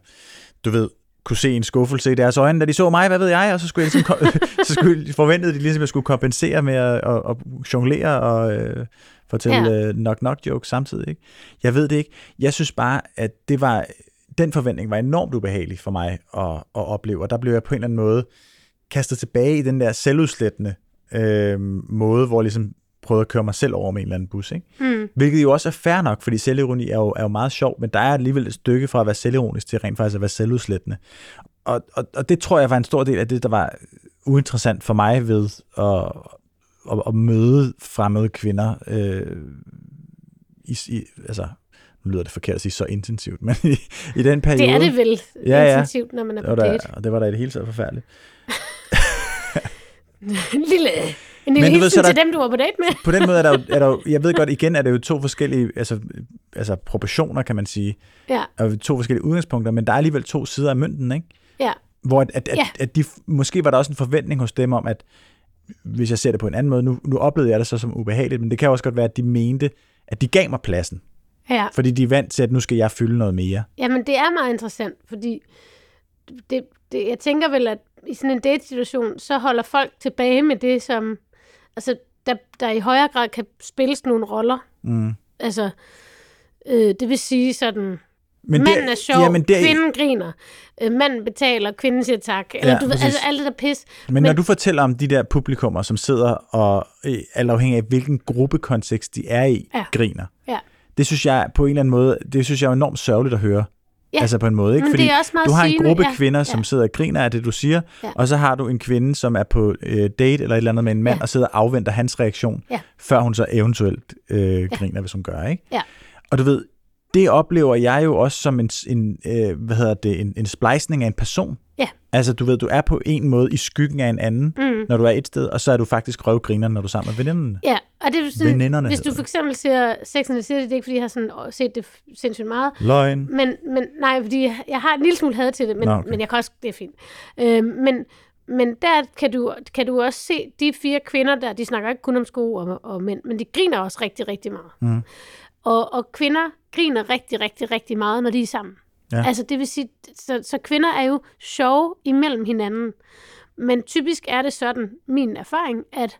du ved, kunne se en skuffelse i deres øjne, da de så mig, hvad ved jeg, og så skulle jeg ligesom, <laughs> så skulle, forventede de ligesom, at jeg skulle kompensere med at, at, at jonglere og øh, fortælle Ja. ja. knock-knock jokes samtidig. Ikke? Jeg ved det ikke. Jeg synes bare, at det var, den forventning var enormt ubehagelig for mig at, at opleve, og der blev jeg på en eller anden måde kastet tilbage i den der selvudslættende øh, måde, hvor jeg ligesom prøvede at køre mig selv over med en eller anden bus. Ikke? Mm. Hvilket jo også er fair nok, fordi selvironi er jo, er jo meget sjov, men der er alligevel et stykke fra at være selvironisk til rent faktisk at være selvudslættende. Og, og, og det tror jeg var en stor del af det, der var uinteressant for mig ved at, at, at møde fremmede kvinder. Øh, i, i, altså, nu lyder det forkert at sige så intensivt, men i, i den periode. Det er det vel Ja, ja. intensivt, når man er på date. der, og det var da i det hele taget forfærdeligt. En lille, en lille hilsen så der- til dem, du var på date med. På den måde er der, jo, er der jo, <laughs> jeg ved godt, igen er det jo to forskellige altså, altså proportioner, kan man sige, Ja, og to forskellige udgangspunkter, men der er alligevel to sider af mønten, ikke? ja. Hvor at, at, at, Ja. at de, måske var der også en forventning hos dem om, at hvis jeg ser det på en anden måde, nu, nu oplevede jeg det så som ubehageligt, men det kan også godt være, at de mente, at de gav mig pladsen, ja. fordi de er vant til, at nu skal jeg fylde noget mere. Jamen, det er meget interessant, fordi det, det, jeg tænker vel, at i sådan en date-situation, så holder folk tilbage med det, som altså, der, der i højere grad kan spilles nogle roller. Mm. Altså, øh, det vil sige sådan, Men manden er sjov, jamen det, kvinden griner, øh, manden betaler, kvinden siger tak. Eller, Ja, du præcis. altså alt det der pis. Men, men når Men- du fortæller om de der publikummer, som sidder og, øh, alt afhængig af hvilken gruppekontekst de er i, Ja. griner, Ja. det synes jeg på en eller anden måde, det synes jeg er enormt sørgeligt at høre. Ja. Altså på en måde, ikke? Men Fordi det du har en sigende, gruppe ja, kvinder, som ja. sidder og griner af det, du siger, Ja. og så har du en kvinde, som er på øh, date eller et eller andet med en mand, Ja. og sidder og afventer hans reaktion, Ja. før hun så eventuelt øh, griner, hvis hun gør, ikke? Ja. Og du ved, det oplever jeg jo også som en, en øh, hvad hedder det, en, en splejsning af en person. Ja. Altså, du ved, du er på en måde i skyggen af en anden, Mm. når du er et sted, og så er du faktisk røvgriner, når du er sammen med veninderne. Ja, og det er sådan, Veninderne hvis du for eksempel ser Sex and the City, det er ikke, fordi jeg har sådan set det sindssygt meget, Løgn. Men, men nej, fordi jeg, har en lille smule had til det, men, Nå, okay. men jeg kan også, det er fint. Øh, men, men der kan du, kan du også se de fire kvinder der, de snakker ikke kun om sko og, og mænd, men de griner også rigtig, rigtig meget. Mm. Og, og kvinder griner rigtig, rigtig, rigtig meget, når de er sammen. Ja. Altså det vil sige, så, så kvinder er jo sjove imellem hinanden. Men typisk er det sådan, min erfaring, at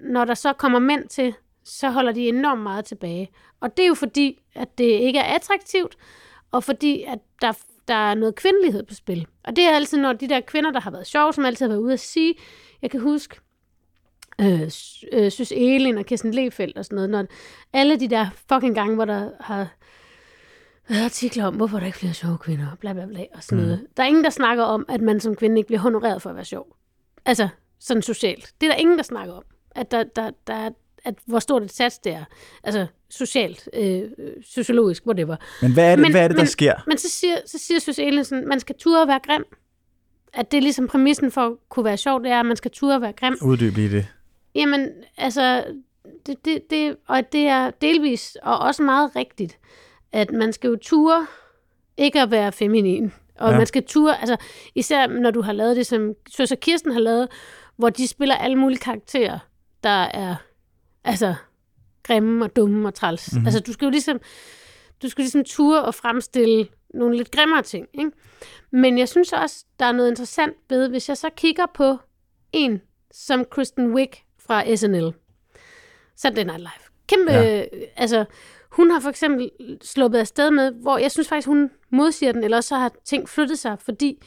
når der så kommer mænd til, så holder de enormt meget tilbage. Og det er jo fordi, at det ikke er attraktivt, og fordi, at der, der er noget kvindelighed på spil. Og det er altid, når de der kvinder, der har været sjove, som altid har været ude at sige, jeg kan huske, øh, øh, synes Elin og Kirsten Lefeldt og sådan noget, når alle de der fucking gange, hvor der har været artikler om, hvorfor er der ikke flere sjove kvinder, bla bla bla, og sådan mm. noget. Der er ingen, der snakker om, at man som kvinde ikke bliver honoreret for at være sjov. Altså, sådan socialt. Det er der ingen, der snakker om. At, der, der, der er, at hvor stort et sats det er. Altså, socialt, øh, sociologisk, whatever. Men hvad er det, Men- hvad er det der men- sker? Men så siger, så siger Søs Elinsen, man skal turde at være grim. At det er ligesom præmissen for at kunne være sjov, det er, at man skal turde være grim. Uddyb lige det. Jamen, altså, det, det, det, og det er delvis og også meget rigtigt, at man skal jo ture ikke at være feminin. Og Ja. man skal ture, altså især når du har lavet det, som Søs og Kirsten har lavet, hvor de spiller alle mulige karakterer, der er altså grimme og dumme og træls. Mhm. Mm-hmm. Altså du skal jo ligesom, du skal ligesom ture og fremstille nogle lidt grimmere ting. Ikke? Men jeg synes også, der er noget interessant ved, hvis jeg så kigger på en som Kristen Wiig fra SNL. Saturday Night Live. Kæmpe, Ja. altså, hun har for eksempel sluppet afsted med, hvor jeg synes faktisk, hun modsiger den, eller så har ting flyttet sig, fordi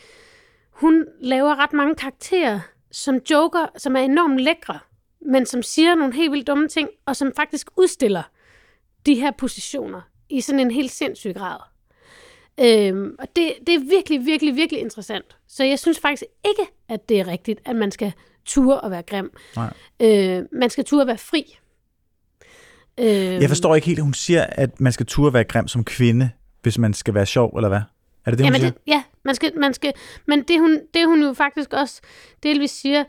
hun laver ret mange karakterer, som joker, som er enormt lækre, men som siger nogle helt vildt dumme ting, og som faktisk udstiller de her positioner i sådan en helt sindssyg grad. Øhm, og det, det er virkelig, virkelig, virkelig interessant. Så jeg synes faktisk ikke, at det er rigtigt, at man skal ture og være grim. Nej. Øh, man skal ture at være fri. Øh, Jeg forstår ikke helt, at hun siger, at man skal turde være grim som kvinde, hvis man skal være sjov, eller hvad? Er det det, hun Jamen siger? det, ja, man skal, man skal, men det hun, det hun jo faktisk også delvis siger,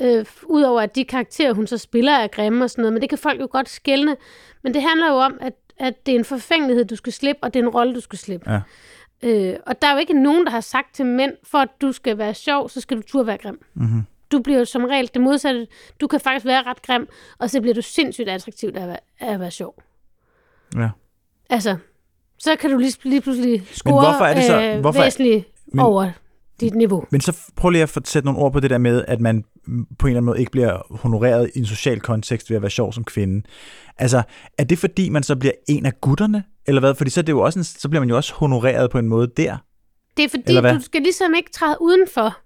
øh, udover at de karakterer, hun så spiller, er grimme og sådan noget, men det kan folk jo godt skælne. Men det handler jo om, at, at det er en forfængelighed, du skal slippe, og det er en rolle, du skal slippe. Ja. Øh, og der er jo ikke nogen, der har sagt til mænd, for at du skal være sjov, så skal du turde være grim. Mm-hmm. Du bliver jo som regel det modsatte. Du kan faktisk være ret grim, og så bliver du sindssygt attraktivt af at være, af at være sjov. Ja. Altså, så kan du lige, lige pludselig score hvorfor er det så- øh, hvorfor er- væsentligt men- over dit niveau. Men så prøv lige at sætte nogle ord på det der med, at man på en eller anden måde ikke bliver honoreret i en social kontekst ved at være sjov som kvinde. Altså, er det fordi, man så bliver en af gutterne? Eller hvad? Fordi så, er det jo også en, så bliver man jo også honoreret på en måde der. Det er fordi, du skal ligesom ikke træde udenfor.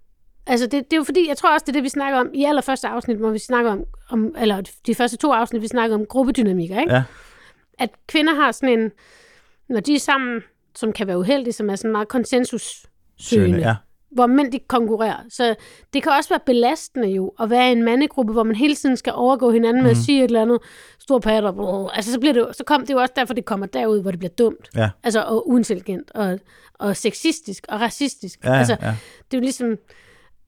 Altså, det, det er jo fordi, jeg tror også, det er det, vi snakker om i allerførste afsnit, hvor vi snakker om, om eller de første to afsnit, vi snakker om gruppedynamikker, ikke? Ja. At kvinder har sådan en, når de er sammen, som kan være uheldige, som er sådan meget konsensussøgende, Ja. hvor mænd de konkurrerer. Så det kan også være belastende jo, at være i en mandegruppe, hvor man hele tiden skal overgå hinanden med at sige et eller andet stor patter. Brrr. Altså, så, bliver det, så kom det jo også derfor, det kommer derud, hvor det bliver dumt. Ja. Altså, og uintelligent, og, og sexistisk, og racistisk. Ja, altså, ja. det er jo ligesom,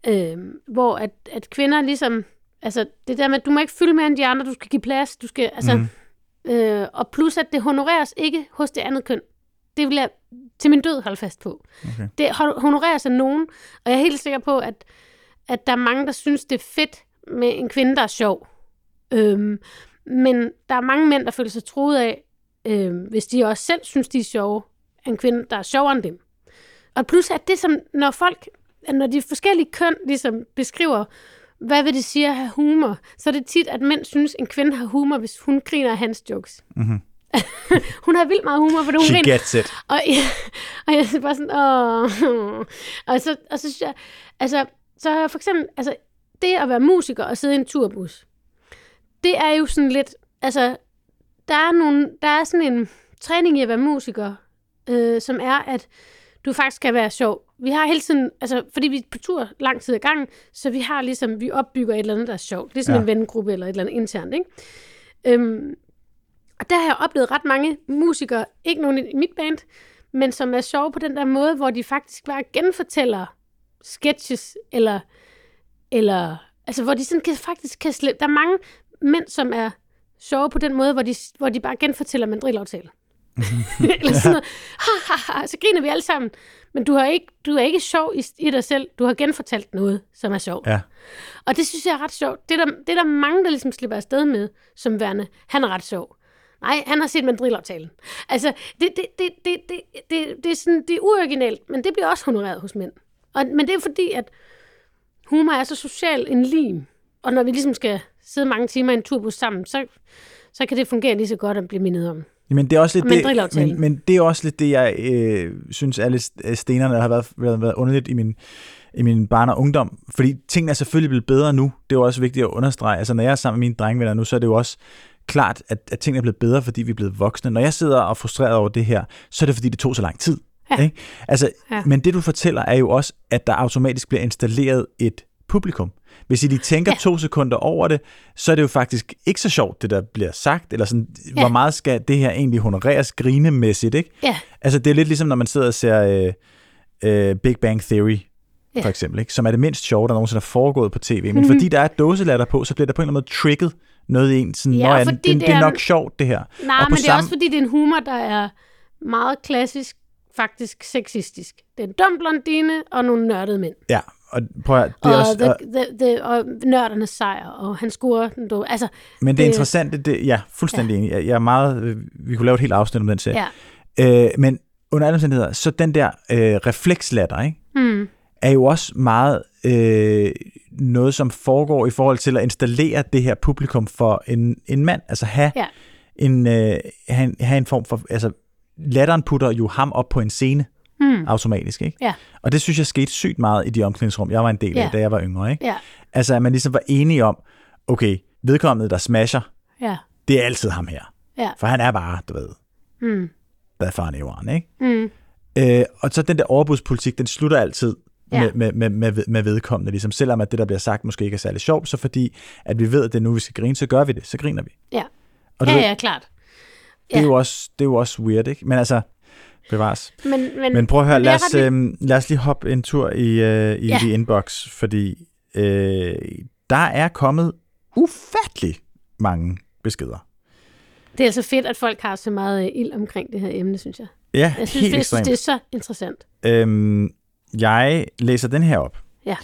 øh, hvor at, at kvinder ligesom, altså det der med, at du må ikke fylde mere end de andre, du skal give plads, du skal, altså, mm. øh, og plus at det honoreres ikke hos det andet køn. Det vil jeg til min død holde fast på. Okay. Det hon- honoreres af nogen, og jeg er helt sikker på, at, at der er mange, der synes, det er fedt med en kvinde, der er sjov. Øhm, men der er mange mænd, der føler sig troet af, øhm, hvis de også selv synes, de er sjove, en kvinde, der er sjovere end dem. Og plus at det som, når folk, når de forskellige køn ligesom beskriver, hvad vil det sige at have humor, så er det tit, at mænd synes, en kvinde har humor, hvis hun griner af hans jokes. Mhm. <laughs> hun har vildt meget humor, fordi hun She griner. gets it. Og, ja, <laughs> og jeg er bare sådan, åh. Og så, og så synes jeg, altså, så har jeg for eksempel, altså, det at være musiker og sidde i en turbus, det er jo sådan lidt, altså, der er, nogle, der er sådan en træning i at være musiker, øh, som er, at du faktisk skal være sjov. Vi har hele tiden, altså, fordi vi er på tur lang tid ad gangen, så vi har ligesom, vi opbygger et eller andet, der er sjovt. Det er sådan Ja. en vennegruppe eller et eller andet internt, ikke? Øhm, og der har jeg oplevet ret mange musikere, ikke nogen i mit band, men som er sjove på den der måde, hvor de faktisk bare genfortæller sketches, eller, eller altså hvor de sådan kan, faktisk kan slippe. Der er mange mænd, som er sjove på den måde, hvor de, hvor de bare genfortæller mandrilaftale. <laughs> eller sådan noget. Ha, ha, ha, så griner vi alle sammen. Men du, har ikke, du er ikke sjov i, i dig selv. Du har genfortalt noget, som er sjovt. Ja. Og det synes jeg er ret sjovt. Det er der, det er der mange, der ligesom slipper afsted med, som værende, han er ret sjov. Nej, han har set mandrilaftalen. Altså, det, det, det, det, det, det, det, er sådan, det er uoriginalt, men det bliver også honoreret hos mænd. Og, men det er fordi, at humor er så social en lim. Og når vi ligesom skal sidde mange timer i en turbus sammen, så, så kan det fungere lige så godt at blive mindet om. Men det er også lidt det, men, men det er også lidt det, jeg øh, synes er lidt øh, stenerne, der har været, været, været underligt i min, i min barn og ungdom. Fordi tingene er selvfølgelig blevet bedre nu. Det er jo også vigtigt at understrege. Altså, når jeg er sammen med mine drengevenner nu, så er det jo også klart, at, at tingene er blevet bedre, fordi vi er blevet voksne. Når jeg sidder og er frustreret over det her, så er det, fordi det tog så lang tid. Ja. Ikke? Altså, Ja. Men det, du fortæller, er jo også, at der automatisk bliver installeret et publikum. Hvis I lige tænker ja. To sekunder over det, så er det jo faktisk ikke så sjovt, det der bliver sagt, eller sådan, ja. hvor meget skal det her egentlig honoreres grinemæssigt, ikke? Ja, Altså, det er lidt ligesom, når man sidder og ser øh, øh, Big Bang Theory, Ja. for eksempel, ikke? som er det mindst sjove, der nogensinde er foregået på tv. Men Mhm. mm-hmm. fordi der er dåselatter på, så bliver der på en eller anden måde trigget noget i en. Sådan, Ja, fordi det, det, det er nok sjovt, det her. nej, men det er samme- også fordi, det er en humor, der er meget klassisk, faktisk sexistisk. Det er en dum blondine og nogle nørdede mænd. Ja, og prøv at, det er og, også, the, og, the, the, og nørdernes sejr, og han scorer den dog. Altså, men det er det- interessant, det, ja, fuldstændig enig. Jeg, jeg er meget, øh, vi kunne lave et helt afsnit om den serie. ja. Øh, men under alle omstændigheder, så den der øh, reflekslatter, ikke? Mm. er jo også meget øh, noget, som foregår i forhold til at installere det her publikum for en, en mand. Altså have, Ja. en, øh, have, en, have en form for... Altså, latteren putter jo ham op på en scene Mm. automatisk, ikke? Ja. Og det synes jeg skete sygt meget i de omklædningsrum, jeg var en del af, Ja. da jeg var yngre, ikke? Ja, Altså, at man ligesom var enige om, okay, vedkommende, der smasher, ja, det er altid ham her. ja. For han er bare, du ved, Mm. hvad faren er, ikke? Mm. Øh, og så den der overbudspolitik, den slutter altid Ja. med, med, med, med, med vedkommende. Ligesom selvom at det, der bliver sagt, måske ikke er særlig sjovt, så fordi at vi ved, at det er nu, vi skal grine, så gør vi det. Så griner vi. Ja. Og Ja, ved, ja, klart. det, er jo også, det er jo også weird, ikke? Men altså, bevares. Men, men, Men prøv at høre, lad os, øhm, lad os lige hoppe en tur i, øh, i Ja. ja. inbox, fordi øh, der er kommet ufattelig mange beskeder. Det er altså fedt, at folk har så meget øh, ild omkring det her emne, synes jeg. Ja, Jeg synes, helt det, jeg ekstremt. synes det er så interessant. Øhm, jeg læser den her op. Ja.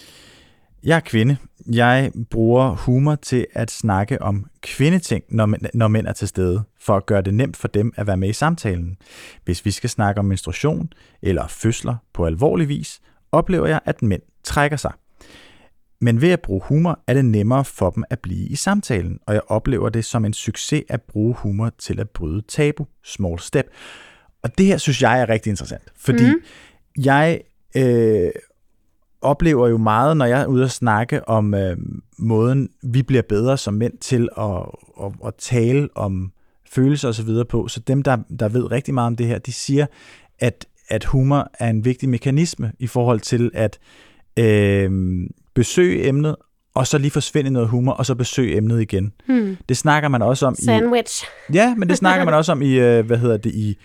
Jeg er kvinde. Jeg bruger humor til at snakke om kvindeting, når, mænd- når mænd er til stede, for at gøre det nemt for dem at være med i samtalen. Hvis vi skal snakke om menstruation eller fødsler på alvorlig vis, oplever jeg, at mænd trækker sig. Men ved at bruge humor er det nemmere for dem at blive i samtalen, og jeg oplever det som en succes at bruge humor til at bryde tabu, small step. Og det her synes jeg er rigtig interessant, fordi mm. jeg øh, oplever jo meget, når jeg er ude og snakke om øh, måden, vi bliver bedre som mænd til at, at, at tale om følelser osv. på. Så dem, der, der ved rigtig meget om det her, de siger, at, at humor er en vigtig mekanisme i forhold til at øh, besøge emnet, og så lige forsvinde noget humor, og så besøge emnet igen. Hmm. Det snakker man også om Sandwich. i... Ja, men det snakker man også om i, øh, hvad hedder det, i,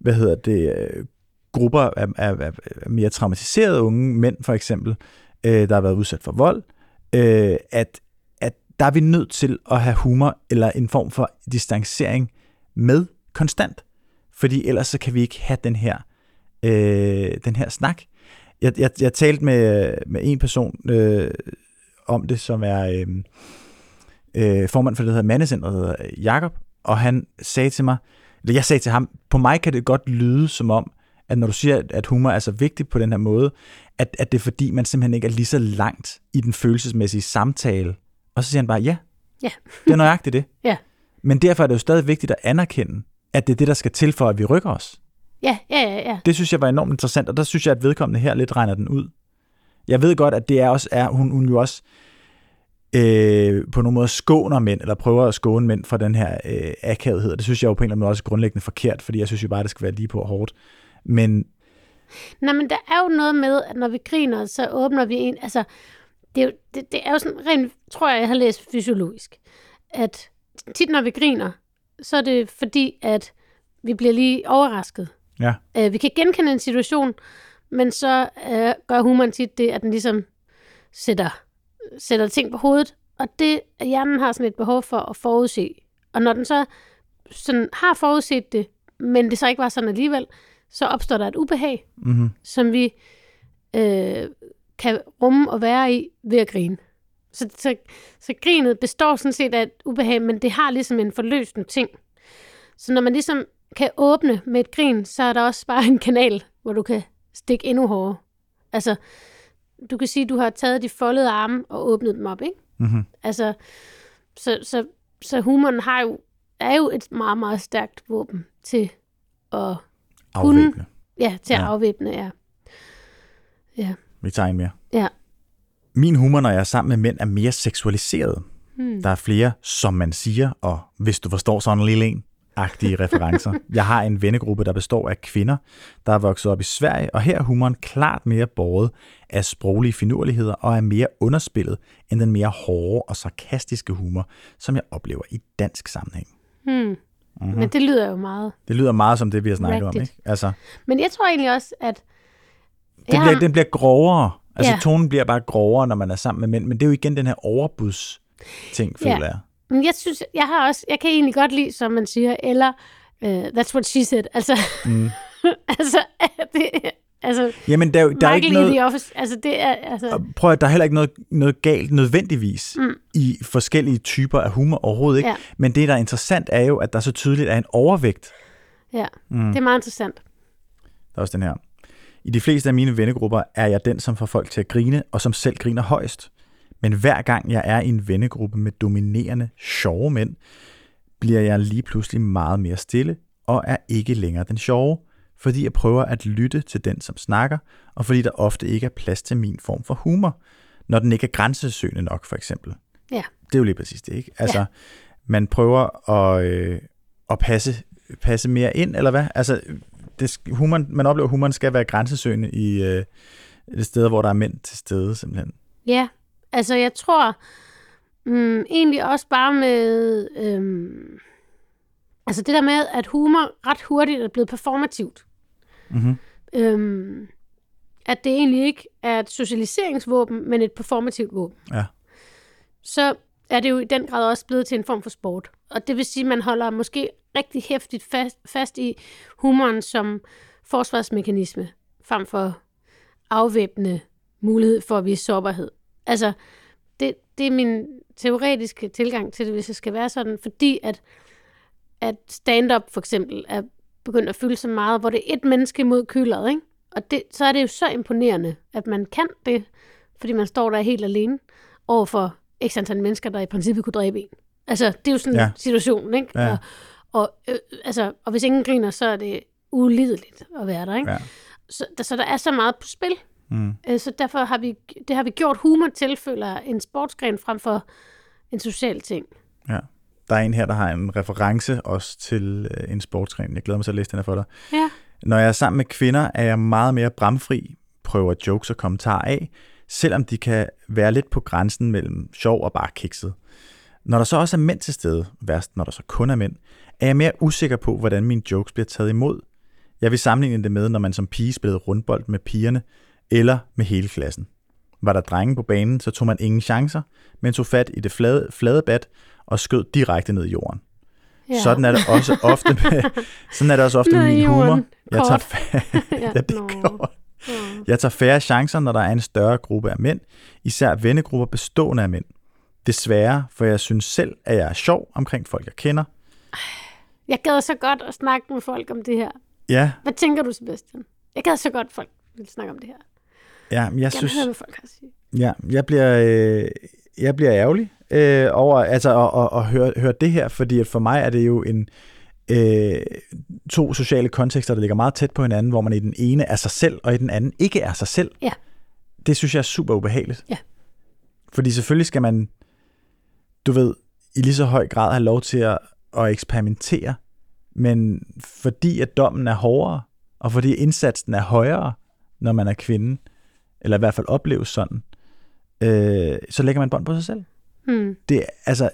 hvad hedder det, øh, grupper af, af, af mere traumatiserede unge mænd, for eksempel, øh, der har været udsat for vold, øh, at, at der er vi nødt til at have humor eller en form for distancering med konstant. Fordi ellers så kan vi ikke have den her, øh, den her snak. Jeg, jeg, jeg talte med, med en person øh, om det, som er øh, øh, formand for det, der hedder Mandecenter, der hedder Jakob, og han sagde til mig, eller jeg sagde til ham, på mig kan det godt lyde som om, at når du siger, at humor er så vigtig på den her måde, at, at det er fordi, man simpelthen ikke er lige så langt i den følelsesmæssige samtale. Og så siger han bare, ja, Ja. det er nøjagtigt det. <laughs> Ja. Men derfor er det jo stadig vigtigt at anerkende, at det er det, der skal til for, at vi rykker os. Ja, ja, ja, ja. Det synes jeg var enormt interessant, og der synes jeg, at vedkommende her lidt regner den ud. Jeg ved godt, at det er også er, hun, hun jo også øh, på nogle måder skåner mænd, eller prøver at skåne mænd fra den her øh, akavethed, og det synes jeg jo på en eller anden måde også er grundlæggende forkert, fordi jeg synes jo bare, at det skal være lige på hårdt. Men Nej, men der er jo noget med, at når vi griner, så åbner vi en... Altså, det er jo, det, det er jo sådan rent, tror jeg, jeg har læst fysiologisk, at tit når vi griner, så er det fordi, at vi bliver lige overrasket. ja, Øh, vi kan genkende en situation, men så øh, gør humoren tit det, at den ligesom sætter, sætter ting på hovedet, og det, hjernen har sådan et behov for at forudse. Og når den så sådan har forudset det, men det så ikke var sådan alligevel, så opstår der et ubehag, mm-hmm. som vi øh, kan rumme og være i ved at grine. Så, så, så grinet består sådan set af et ubehag, men det har ligesom en forløsende ting. Så når man ligesom kan åbne med et grin, så er der også bare en kanal, hvor du kan stikke endnu hårdere. Altså, du kan sige, at du har taget de foldede arme og åbnet dem op, ikke? Mm-hmm. Altså, så, så, så humoren har jo, er jo et meget, meget stærkt våben til at, afvæbne. ja, til at Ja. afvæbne, ja. Ja, Vi tager en mere. ja. Min humor, når jeg er sammen med mænd, er mere seksualiseret. Hmm. Der er flere, som man siger, og hvis du forstår sådan en lille en, agtige referencer. <laughs> Jeg har en vennegruppe, der består af kvinder, der er vokset op i Sverige, og her er humoren klart mere båret af sproglige finurligheder og er mere underspillet end den mere hårde og sarkastiske humor, som jeg oplever i dansk sammenhæng. Hmm. Mhm. Mm-hmm. Men det lyder jo meget. Det lyder meget som det, vi har snakket om. Rigtigt. Ikke? Altså, Men jeg tror egentlig også, at... den, bliver, den bliver grovere. Altså, Ja. tonen bliver bare grovere, når man er sammen med mænd, men det er jo igen den her overbuds ting, Ja. føler jeg. Men jeg synes, jeg har også, jeg kan egentlig godt lide, som man siger, eller uh, that's what she said. Altså, Mm. <laughs> altså, det, altså Jamen, der, er der er ikke i noget... The Office, altså det er, altså, prøv at der er heller ikke noget, noget galt nødvendigvis mm. i forskellige typer af humor overhovedet ikke. Ja. Men det, der er interessant, er jo, at der så tydeligt er en overvægt. ja, mm. det er meget interessant. Der er også den her. I de fleste af mine vennegrupper er jeg den, som får folk til at grine, og som selv griner højst. Men hver gang jeg er i en vennegruppe med dominerende, sjove mænd, bliver jeg lige pludselig meget mere stille, og er ikke længere den sjove, fordi jeg prøver at lytte til den, som snakker, og fordi der ofte ikke er plads til min form for humor, når den ikke er grænsesøgende nok, for eksempel. Ja. Det er jo lige præcis det, ikke? Altså, ja. man prøver at, øh, at passe, passe mere ind, eller hvad? Altså, det, humor, man oplever, at humoren skal være grænsesøgende i øh, det sted, hvor der er mænd til stede, simpelthen. Ja, altså jeg tror mm, egentlig også bare med, øhm, altså det der med, at humor ret hurtigt er blevet performativt. Mm-hmm. Øhm, at det egentlig ikke er et socialiseringsvåben, men et performativt våben. Ja. Så er det jo i den grad også blevet til en form for sport. Og det vil sige, at man holder måske rigtig hæftigt fast, fast i humoren som forsvarsmekanisme, frem for afvæbnende mulighed for at vise sårbarhed. Altså, det, det er min teoretiske tilgang til det, hvis det skal være sådan, fordi at, at stand-up for eksempel er begyndt at fylde så meget, hvor det er et menneske mod kylderet, ikke? Og det, så er det jo så imponerende, at man kan det, fordi man står der helt alene over for x antal mennesker, der i princippet kunne dræbe en. Altså, det er jo sådan Ja. situationen, ikke? Ja. Og, og, øh, altså, og hvis ingen griner, så er det ulideligt at være der, ikke? Ja. Så, der, så der er så meget på spil. Mm. Øh, Så derfor har vi, det har vi gjort humor til, føler jeg, en sportsgren frem for en social ting. Ja. Der er en her, der har en reference også til øh, en sportsgren. Jeg glæder mig til at læse den her for dig. Ja. Når jeg er sammen med kvinder, er jeg meget mere bramfri, prøver jokes og kommentarer af, selvom de kan være lidt på grænsen mellem sjov og bare kikset. Når der så også er mænd til stede, værst når der så kun er mænd, er jeg mere usikker på, hvordan mine jokes bliver taget imod. Jeg vil sammenligne det med, når man som pige spillede rundbold med pigerne, eller med hele klassen. Var der drenge på banen, så tog man ingen chancer, men tog fat i det flade, flade bat og skød direkte ned i jorden. Ja. Sådan er det også ofte med, <laughs> sådan er det også ofte med min humor. Jeg tager, fa- <laughs> ja, det. Nå. Jeg tager færre chancer, når der er en større gruppe af mænd, især vennegrupper bestående af mænd. Desværre, for jeg synes selv, at jeg er sjov omkring folk, jeg kender. Jeg gad så godt at snakke med folk om det her. Ja, Hvad tænker du, Sebastian? Jeg gad så godt, at folk vil snakke om det her. ja men jeg Jeg synes, høre, hvad folk har at sige. ja, jeg bliver, øh, jeg bliver ærgerlig øh, over altså, at, at, at høre, høre det her, fordi at for mig er det jo en øh, to sociale kontekster, der ligger meget tæt på hinanden, hvor man i den ene er sig selv, og i den anden ikke er sig selv. Ja. Det synes jeg er super ubehageligt. Ja. Fordi selvfølgelig skal man, du ved, i lige så høj grad have lov til at, at eksperimentere, men fordi at dommen er hårdere, og fordi indsatsen er højere, når man er kvinde, eller i hvert fald opleves sådan, øh, så lægger man bånd på sig selv. Hmm. Det, altså,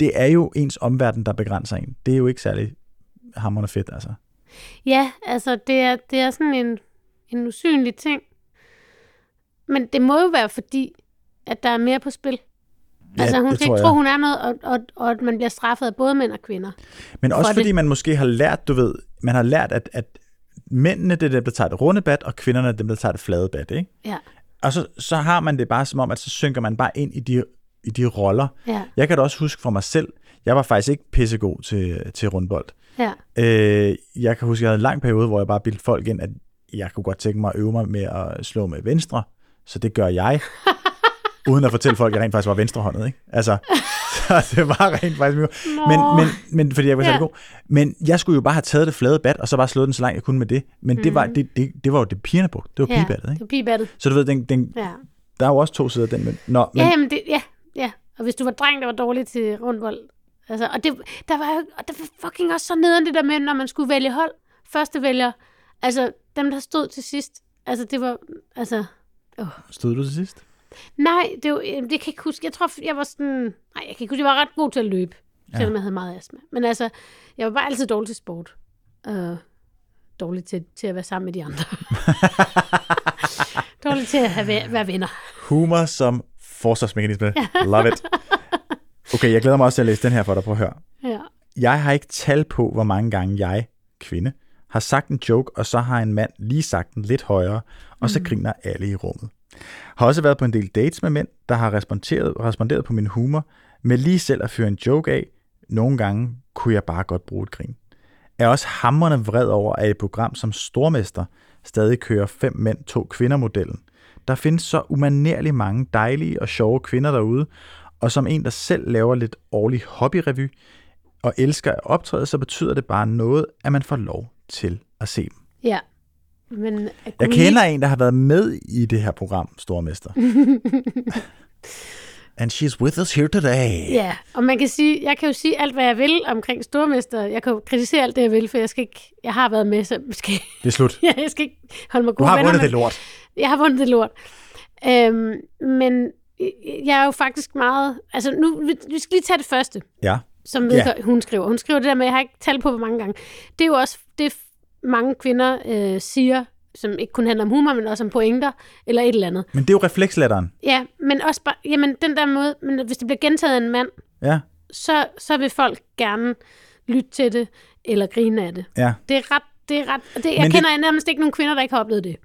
det er jo ens omverden, der begrænser en. Det er jo ikke særlig hammerende fedt, altså. Ja, altså det er, det er sådan en, en usynlig ting. Men det må jo være fordi, at der er mere på spil. Ja, altså hun skal tror ikke tro, hun er noget, og, og, og at man bliver straffet af både mænd og kvinder. Men også for fordi det. man måske har lært, du ved, man har lært, at, at mændene det er dem, der tager det runde bat, og kvinderne er dem, der tager det flade bat, ikke? Ja, Og så, så har man det bare som om, at så synker man bare ind i de, i de roller. ja, Jeg kan da også huske fra mig selv, jeg var faktisk ikke pissegod til, til rundbold. ja. Øh, jeg kan huske, jeg havde en lang periode, hvor jeg bare bildte folk ind, at jeg kunne godt tænke mig at øve mig med at slå med venstre, så det gør jeg. <laughs> uden at fortælle folk, at jeg rent faktisk var venstrehåndet. Ikke? Altså, <laughs> så det var rent faktisk mye. Men, men, men, fordi jeg var Ja. god. Men jeg skulle jo bare have taget det flade bat, og så bare slået den så langt jeg kunne med det. Men det, var, Mhm. det, det, det var jo det pigerne brugte. Det var ja, pigebattet. det Ikke? var pigebattet. Så du ved, den, den, Ja. der er jo også to sider af den. Men, nå, men, Ja, jamen det, ja, ja. Og hvis du var dreng, der var dårlig til rundbold. Altså, og det, der var og der var fucking også så nederen det der med, når man skulle vælge hold. Første vælger, altså dem, der stod til sidst. Altså, det var, altså, stod du til sidst? nej, det, var, det kan jeg ikke huske. Jeg tror, jeg var sådan, nej, jeg kan ikke huske, jeg var ret god til at løbe, Ja. selvom jeg havde meget astma. Men altså, jeg var bare altid dårlig til sport. Uh, dårlig til, til at være sammen med de andre. <laughs> dårlig til at have, være venner. Humor som forsvarsmekanisme. <laughs> Love it. Okay, jeg glæder mig også til at læse den her for dig. Prøv at høre. Ja. Jeg har ikke tal på, hvor mange gange jeg, kvinde, har sagt en joke, og så har en mand lige sagt den lidt højere, og så griner alle i rummet. Har også været på en del dates med mænd, der har responderet, responderet på min humor, med lige selv at fyre en joke af. Nogle gange kunne jeg bare godt bruge et grin. Er også hammerne vred over, at et program som Stormester stadig kører fem mænd, to kvinder-modellen. Der findes så umanerligt mange dejlige og sjove kvinder derude, og som en, der selv laver lidt årlig hobbyrevy, og elsker at optræde, så betyder det bare noget, at man får lov til at se dem. Ja. Men Jeg kunne I kender en, der har været med i det her program, Stormester. <laughs> And she's with us here today. Ja, og man kan sige, jeg kan jo sige alt, hvad jeg vil omkring stormester. Jeg kan jo kritisere alt det, jeg vil, for jeg skal ikke, jeg har været med, så skal, Det er slut. <laughs> ja, jeg skal ikke holde mig Du gode har vundet det lort. Jeg har vundet det lort. Øhm, men jeg er jo faktisk meget... Altså, nu, vi, vi skal lige tage det første, Ja. som Ja. vedgår, hun skriver. Hun skriver det der med, jeg har ikke tal på, hvor mange gange. Det er jo også det, mange kvinder øh, siger, som ikke kun handler om humor, men også om pointer, eller et eller andet. Men det er jo refleksletteren. Ja, men også bare, jamen, den der måde, men hvis det bliver gentaget af en mand, Ja, så, så vil folk gerne lytte til det, eller grine af det. ja. Det er ret, det er ret, det, jeg Men det- kender nærmest ikke nogen kvinder, der ikke har oplevet det.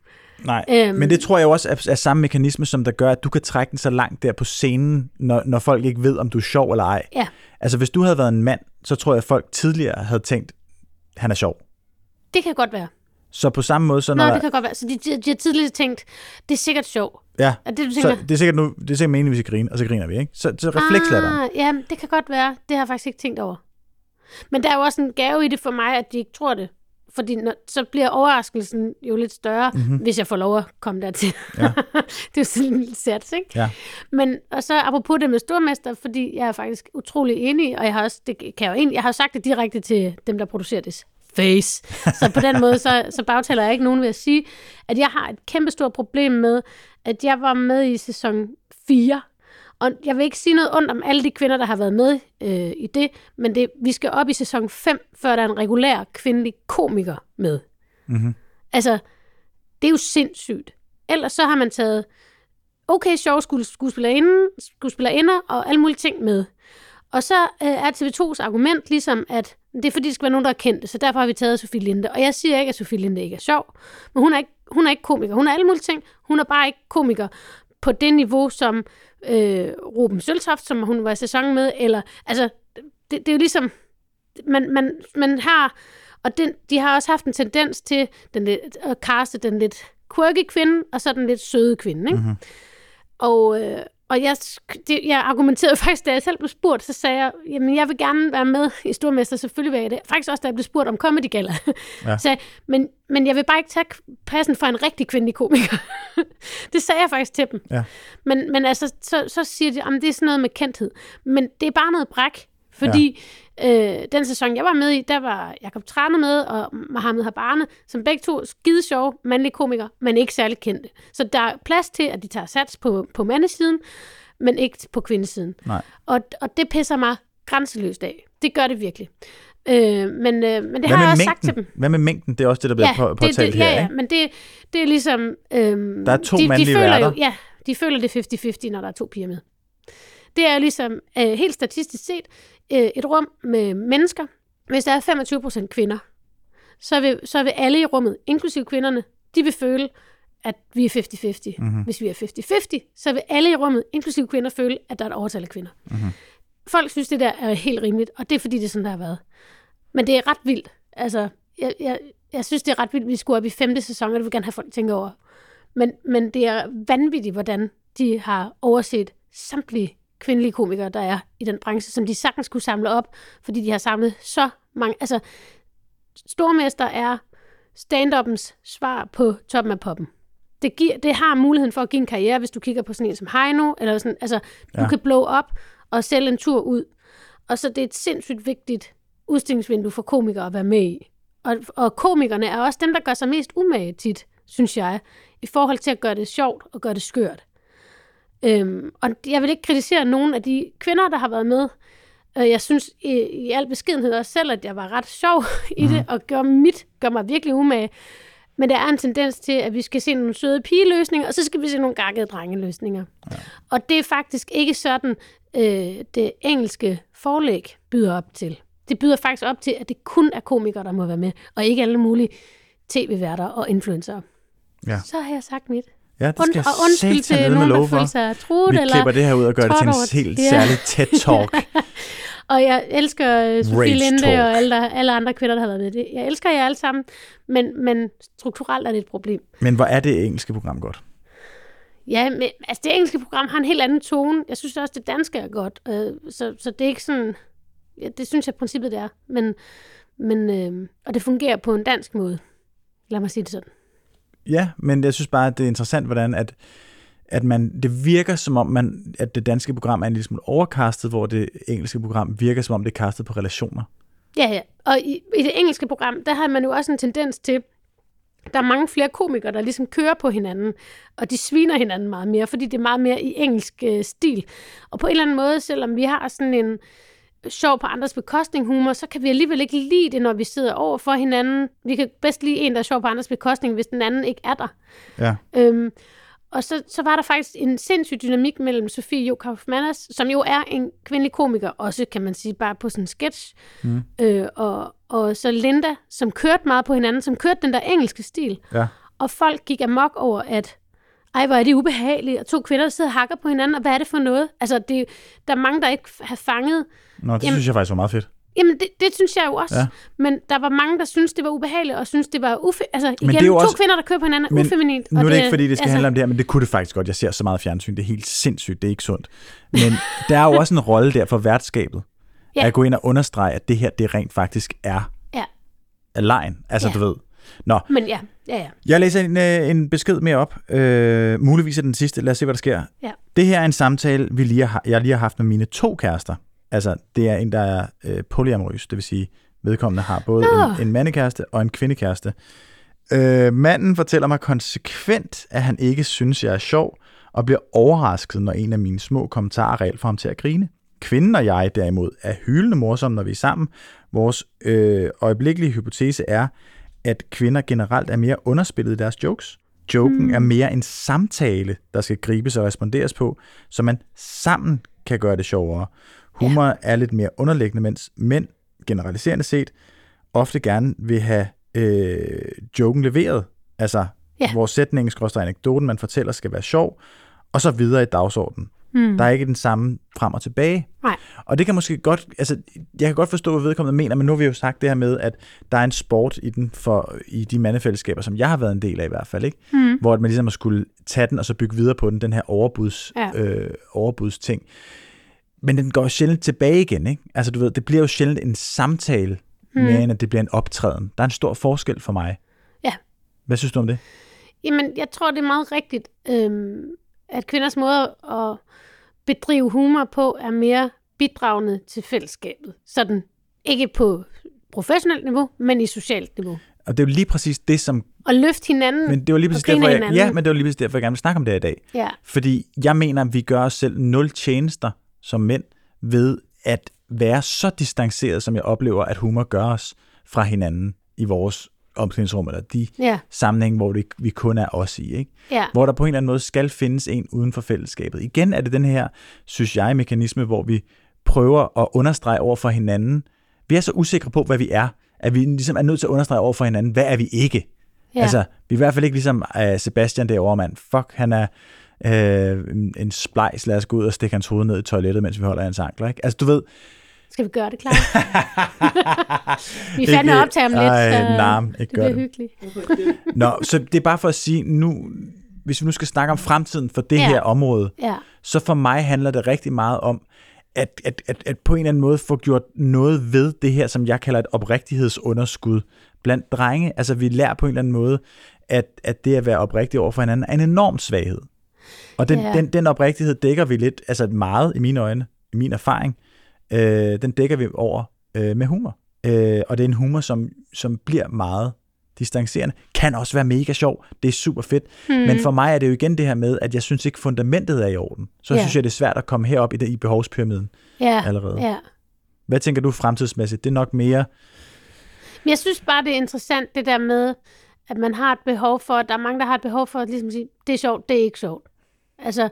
Nej, Øhm. men det tror jeg også er, er samme mekanisme, som der gør, at du kan trække den så langt der på scenen, når, når folk ikke ved, om du er sjov eller ej. Ja, Altså, hvis du havde været en mand, så tror jeg, at folk tidligere havde tænkt, han er sjov. det kan godt være. Så på samme måde, så når Nå, der, det kan godt være. Så de, de, de har tidligere tænkt, det er sikkert sjov. ja, Er det, du så tænker? det er sikkert nu, det er sikkert meningen, vi skal grine, og så griner vi, ikke? Så, så reflekslatteren. Ah, ja, det kan godt være. Det har jeg faktisk ikke tænkt over. Men der er jo også en gave i det for mig, at de ikke tror det. Fordi når, så bliver overraskelsen jo lidt større, mm-hmm. hvis jeg får lov at komme dertil. Ja. <laughs> det er jo sådan en sats, ikke? Ja. Men, og så apropos det med stormester, fordi jeg er faktisk utrolig enig, og jeg har også, det kan jeg jo egentlig, jeg har jo sagt det direkte til dem, der producerer det face. Så på den måde, så, så bagtaler jeg ikke nogen ved at sige, at jeg har et kæmpe stort problem med, at jeg var med i sæson 4, og jeg vil ikke sige noget ondt om alle de kvinder, der har været med øh, i det, men det, vi skal op i sæson 5, før der er en regulær kvindelig komiker med. Mhm. Altså, det er jo sindssygt. Ellers så har man taget okay sjove skues- skuespillerinder, skuespillerinder og alle mulige ting med. Og så øh, er TV2's argument ligesom, at det er fordi, det skal være nogen, der er kendte, så derfor har vi taget Sofie Linde. Og jeg siger ikke, at Sofie Linde ikke er sjov, men hun er ikke, hun er ikke komiker. Hun er alle mulige ting. Hun er bare ikke komiker på det niveau, som øh, Ruben Søltoft, som hun var i sæsonen med, eller, altså, det, det er jo ligesom, man, man, man har, og den, de har også haft en tendens til den lidt, at kaste den lidt quirky kvinde, og så den lidt søde kvinde, ikke? Mm-hmm. Og, øh, og jeg, det, jeg argumenterede <laughs> faktisk, da jeg selv blev spurgt, så sagde jeg, jamen jeg vil gerne være med i Stormester, selvfølgelig vil jeg det. Faktisk også, da jeg blev spurgt om Comedy Gala. <laughs> Ja. Så, men, men jeg vil bare ikke tage passen for en rigtig kvindelig komiker. <laughs> det sagde jeg faktisk til dem. Ja. Men, men altså, så, så siger de, at det er sådan noget med kendthed. Men det er bare noget bræk, fordi ja. øh, den sæson, jeg var med i, der var Jakob Trane med, og Mohammed Habane, som begge to skide sjove mandlige komikere, men ikke særlig kendte. Så der er plads til, at de tager sats på, på mandesiden, men ikke på kvindesiden. Nej. Og, og det pisser mig grænseløst af. Det gør det virkelig. Øh, men, øh, men det har jeg også sagt til mængden? dem. Hvad med mængden? Det er også det, der bliver på, det, påtalt det, her, ja, ja, ikke? men det, det er ligesom... Øhm, Der er to de, de mandlige føler værter. Jo, ja, de føler det er 50-50, når der er to piger med. Det er ligesom øh, helt statistisk set øh, et rum med mennesker. Hvis der er 25 procent kvinder, så vil, så vil alle i rummet, inklusive kvinderne, de vil føle, at vi er 50-50. Mm-hmm. Hvis vi er 50-50, så vil alle i rummet, inklusive kvinder, føle, at der er et overtal af kvinder. Mm-hmm. Folk synes, det der er helt rimeligt, og det er fordi, det er sådan, der har været. Men det er ret vildt. Altså, jeg, jeg, jeg synes, det er ret vildt, at vi skulle op i femte sæson, og det vil gerne have folk tænke over. Men, men det er vanvittigt, hvordan de har overset samtlige kvindelige komikere, der er i den branche, som de sagtens kunne samle op, fordi de har samlet så mange. Altså, Stormester er stand-uppens svar på toppen af poppen. Det, giver, det har muligheden for at give en karriere, hvis du kigger på sådan en som Heino, eller sådan, altså, du Ja. kan blow op og sælge en tur ud. Og så det er et sindssygt vigtigt udstillingsvindue for komikere at være med i. Og, og komikerne er også dem, der gør sig mest umage tit, synes jeg, i forhold til at gøre det sjovt og gøre det skørt. Øhm, og jeg vil ikke kritisere nogen af de kvinder, der har været med. Øh, Jeg synes i, i al beskedenhed også selv, at jeg var ret sjov <laughs> i det, og gør mit, gør mig virkelig umage. Men der er en tendens til, at vi skal se nogle søde pigeløsninger, og så skal vi se nogle gakkede drengeløsninger. Ja. Og det er faktisk ikke sådan, øh, det engelske forlæg byder op til. Det byder faktisk op til, at det kun er komikere, der må være med, og ikke alle mulige tv-værter og influencer. Ja. Så har jeg sagt mit. Ja, det Und, skal og undskyld til nogen, der føler sig truet, Vi eller klipper det her ud og gør det til en helt Ja. særlig TED-talk. <laughs> Og jeg elsker uh, Sofie Linde talk. og alle, der, alle andre kvinder, der har været med det. Jeg elsker jer alle sammen, men, men strukturelt er det et problem. Men hvor er det engelske program godt? Ja, men altså det engelske program har en helt anden tone. Jeg synes også, det danske er godt. Øh, så, så det er ikke sådan... Ja, det synes jeg i princippet, det er. Men, men, øh, og det fungerer på en dansk måde. Lad mig sige det sådan. Ja, men jeg synes bare, at det er interessant, hvordan at, at man, det virker som om, man, at det danske program er en lille smule overkastet, hvor det engelske program virker som om, det er kastet på relationer. Ja, ja. Og i, i det engelske program, der har man jo også en tendens til, der er mange flere komikere, der ligesom kører på hinanden, og de sviner hinanden meget mere, fordi det er meget mere i engelsk øh, stil. Og på en eller anden måde, selvom vi har sådan en sjov på andres bekostning humor, så kan vi alligevel ikke lide det, når vi sidder over for hinanden. Vi kan bedst lide en, der er sjov på andres bekostning, hvis den anden ikke er der. Ja. Øhm, og så, så var der faktisk en sindssyg dynamik mellem Sofie Jo Kaufmannas, som jo er en kvindelig komiker, også kan man sige, bare på sådan en sketch, mm. øh, og, og så Linda, som kørte meget på hinanden, som kørte den der engelske stil. Ja. Og folk gik amok over, at ej, hvor er det ubehageligt, og to kvinder, der sidder og hakker på hinanden, og hvad er det for noget? Altså, det, der er mange, der ikke har fanget Nå, det Jamen- synes jeg faktisk var meget fedt. Jamen, det, det synes jeg jo også. Ja. Men der var mange, der synes det var ubehageligt, og synes det var ufe... Altså, igen, det er jo to også- kvinder, der kører på hinanden, er Men ufeminint. Nu er det ikke, fordi det skal altså, handle om det her, men det kunne det faktisk godt. Jeg ser så meget fjernsyn, det er helt sindssygt, det er ikke sundt. Men der er jo også en rolle der for værtskabet. Ja. At gå ind og understrege, at det her, det rent faktisk er Ja, lejen. Altså, Ja. du ved. Nå, men ja, ja, ja. jeg læser en, øh, en besked mere op. Øh, muligvis er den sidste. Lad os se, hvad der sker. Ja. Det her er en samtale, vi lige har, jeg lige har haft med mine to kærester. Altså, det er en, der er øh, polyamorøs, det vil sige, vedkommende har både Nå. en, en mandekæreste og en kvindekæreste. Øh, manden fortæller mig konsekvent, at han ikke synes, jeg er sjov, og bliver overrasket, når en af mine små kommentarer reelt får ham til at grine. Kvinden og jeg derimod er hyldende morsomme, når vi er sammen. Vores øh, øjeblikkelige hypotese er, at kvinder generelt er mere underspillet i deres jokes. Joken mm. er mere en samtale, der skal gribes og responderes på, så man sammen kan gøre det sjovere. Humor ja. er lidt mere underliggende, mens mænd, generaliserende set, ofte gerne vil have øh, joken leveret. Altså, Ja. hvor sætningen, anekdoten, man fortæller, skal være sjov, og så videre i dagsordenen. Hmm. Der er ikke den samme frem og tilbage. Nej. Og det kan måske godt, altså, jeg kan godt forstå, hvad vedkommende mener, men nu har vi jo sagt det her med, at der er en sport i den for, i de mandefællesskaber, som jeg har været en del af i hvert fald, ikke? Hmm. hvor man ligesom har skulle tage den og så bygge videre på den, den her overbuds, Ja. øh, overbudsting. Men den går sjældent tilbage igen, ikke? Altså du ved, det bliver jo sjældent en samtale, mm. mere end at det bliver en optræden. Der er en stor forskel for mig. Ja. Hvad synes du om det? Jamen, jeg tror, det er meget rigtigt, øhm, at kvinders måde at bedrive humor på er mere bidragende til fællesskabet. Sådan, ikke på professionelt niveau, men i socialt niveau. Og det er jo lige præcis det, som... Og løfte hinanden. Men det var lige præcis derfor, jeg, hinanden. ja, men det var lige præcis derfor, jeg gerne vil snakke om det i dag. Ja, Fordi jeg mener, at vi gør os selv nul tjenester som mænd ved at være så distanceret, som jeg oplever, at humor gør os fra hinanden i vores omklædningsrum, eller de ja, sammenhæng, hvor det, vi kun er os i. Ikke? ja. Hvor der på en eller anden måde skal findes en uden for fællesskabet. Igen er det den her, synes jeg, mekanisme, hvor vi prøver at understrege over for hinanden. Vi er så usikre på, hvad vi er, at vi ligesom er nødt til at understrege over for hinanden, hvad er vi ikke? ja. Altså, vi er i hvert fald ikke ligesom uh, Sebastian derovre, mand. Fuck, han er en- en splejs. Lad os gå ud og stikke hans hoved ned i toilettet, mens vi holder hans ankler. Ikke? Altså, du ved... Skal vi gøre det klart? <laughs> vi fandt Ikke- optage om lidt, Ej, så nam, ikke det bliver det. hyggeligt. Nå, så det er bare for at sige, nu, hvis vi nu skal snakke om fremtiden for det Ja. her område, Ja, så for mig handler det rigtig meget om, at, at, at, at på en eller anden måde få gjort noget ved det her, som jeg kalder et oprigtighedsunderskud blandt drenge. Altså vi lærer på en eller anden måde, at, at det at være oprigtig over for hinanden er en enorm svaghed. Og den, Ja. den, den oprigtighed dækker vi lidt, altså meget i mine øjne, i min erfaring, øh, den dækker vi over øh, med humor. Øh, og det er en humor, som, som bliver meget distancerende. Kan også være mega sjov. Det er super fedt. Mm. Men for mig er det jo igen det her med, at jeg synes ikke, fundamentet er i orden. Så ja. synes jeg, det er svært at komme herop i, det, i behovspyramiden ja, allerede. ja. Hvad tænker du fremtidsmæssigt? Det er nok mere... Men jeg synes bare, det er interessant, det der med, at man har et behov for, der er mange, der har et behov for at ligesom sige, det er sjovt, det er ikke sjovt. Altså,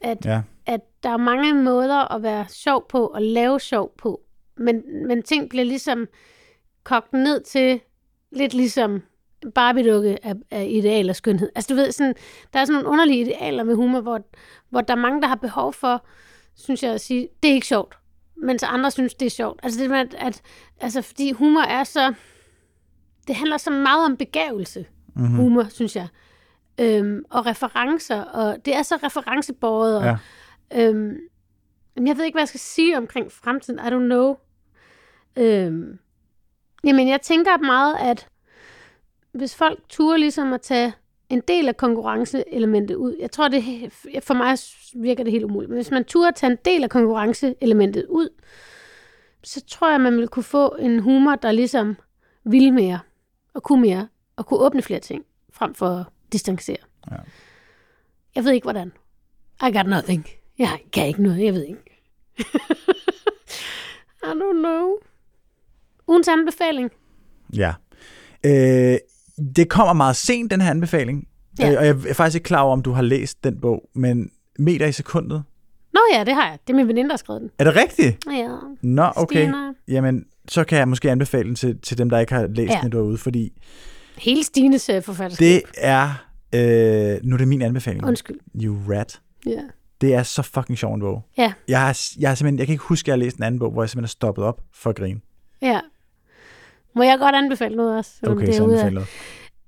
at, Ja. at der er mange måder at være sjov på og lave sjov på. Men, men ting bliver ligesom kogt ned til lidt ligesom Barbie-dukke af, af ideal og skønhed. Altså du ved, sådan, der er sådan nogle underlige idealer med humor, hvor, hvor der er mange, der har behov for, synes jeg, at sige, det er ikke sjovt. Mens andre synes, det er sjovt. Altså det med, at, at altså, fordi humor er så... Det handler så meget om begævelse, mm-hmm. humor, synes jeg. Øhm, og referencer, og det er så referencebåret. Og, Ja. øhm, jeg ved ikke, hvad jeg skal sige omkring fremtiden. I don't know. Øhm, jamen, jeg tænker meget, at hvis folk turer ligesom at tage en del af konkurrenceelementet ud, jeg tror, det for mig virker det helt umuligt, men hvis man turer at tage en del af konkurrenceelementet ud, så tror jeg, man vil kunne få en humor, der ligesom vil mere, og kunne mere, og kunne åbne flere ting, frem for distancere. Ja. Jeg ved ikke, hvordan. I got nothing. Jeg kan ikke noget, jeg ved ikke. <laughs> I don't know. Ugens anbefaling. Ja. Øh, det kommer meget sent, den her anbefaling. Ja. Øh, og jeg er faktisk ikke klar over, om du har læst den bog, men meter i sekundet. Nå ja, det har jeg. Det er min veninde, der har skrevet den. Er det rigtigt? Ja. Nå, okay. Stine. Jamen, så kan jeg måske anbefale den til, til dem, der ikke har læst Ja. den derude, fordi Hele Stines uh, forfatterskab. det er... Øh, nu er det min anbefaling. Undskyld. You rat. Ja. Det er så fucking sjov en bog. Ja. Jeg, har, jeg, har simpelthen, jeg kan ikke huske, at jeg har læst en anden bog, hvor jeg simpelthen har stoppet op for at grine. Ja. Må jeg godt anbefale noget også? Okay, det er så af- anbefaler.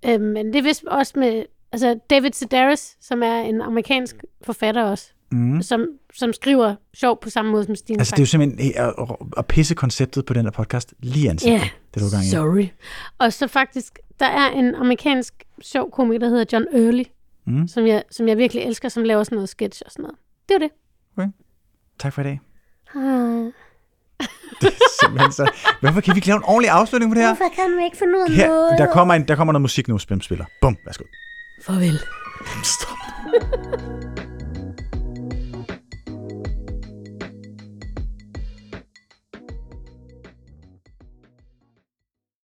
Øhm, men det er vist også med altså David Sedaris, som er en amerikansk forfatter også, Mm. som, som skriver sjov på samme måde som Stine Altså, det er jo simpelthen at, at, at pisse konceptet på den her podcast lige i ansigtet. Ja, det er du gang i. Sorry. Og så faktisk, der er en amerikansk sjov komiker, der hedder John Early, Mm. som, jeg, som jeg virkelig elsker, som laver sådan noget sketch og sådan noget. Det var det. Tak for i dag. Ah. Simpelthen så. Hvorfor kan vi ikke lave en ordentlig afslutning på det her? Hvorfor kan man ikke finde ud af her noget? der, kommer en, der kommer noget musik nu, Spim spiller. Bum, værsgo. Farvel. Stop. <laughs>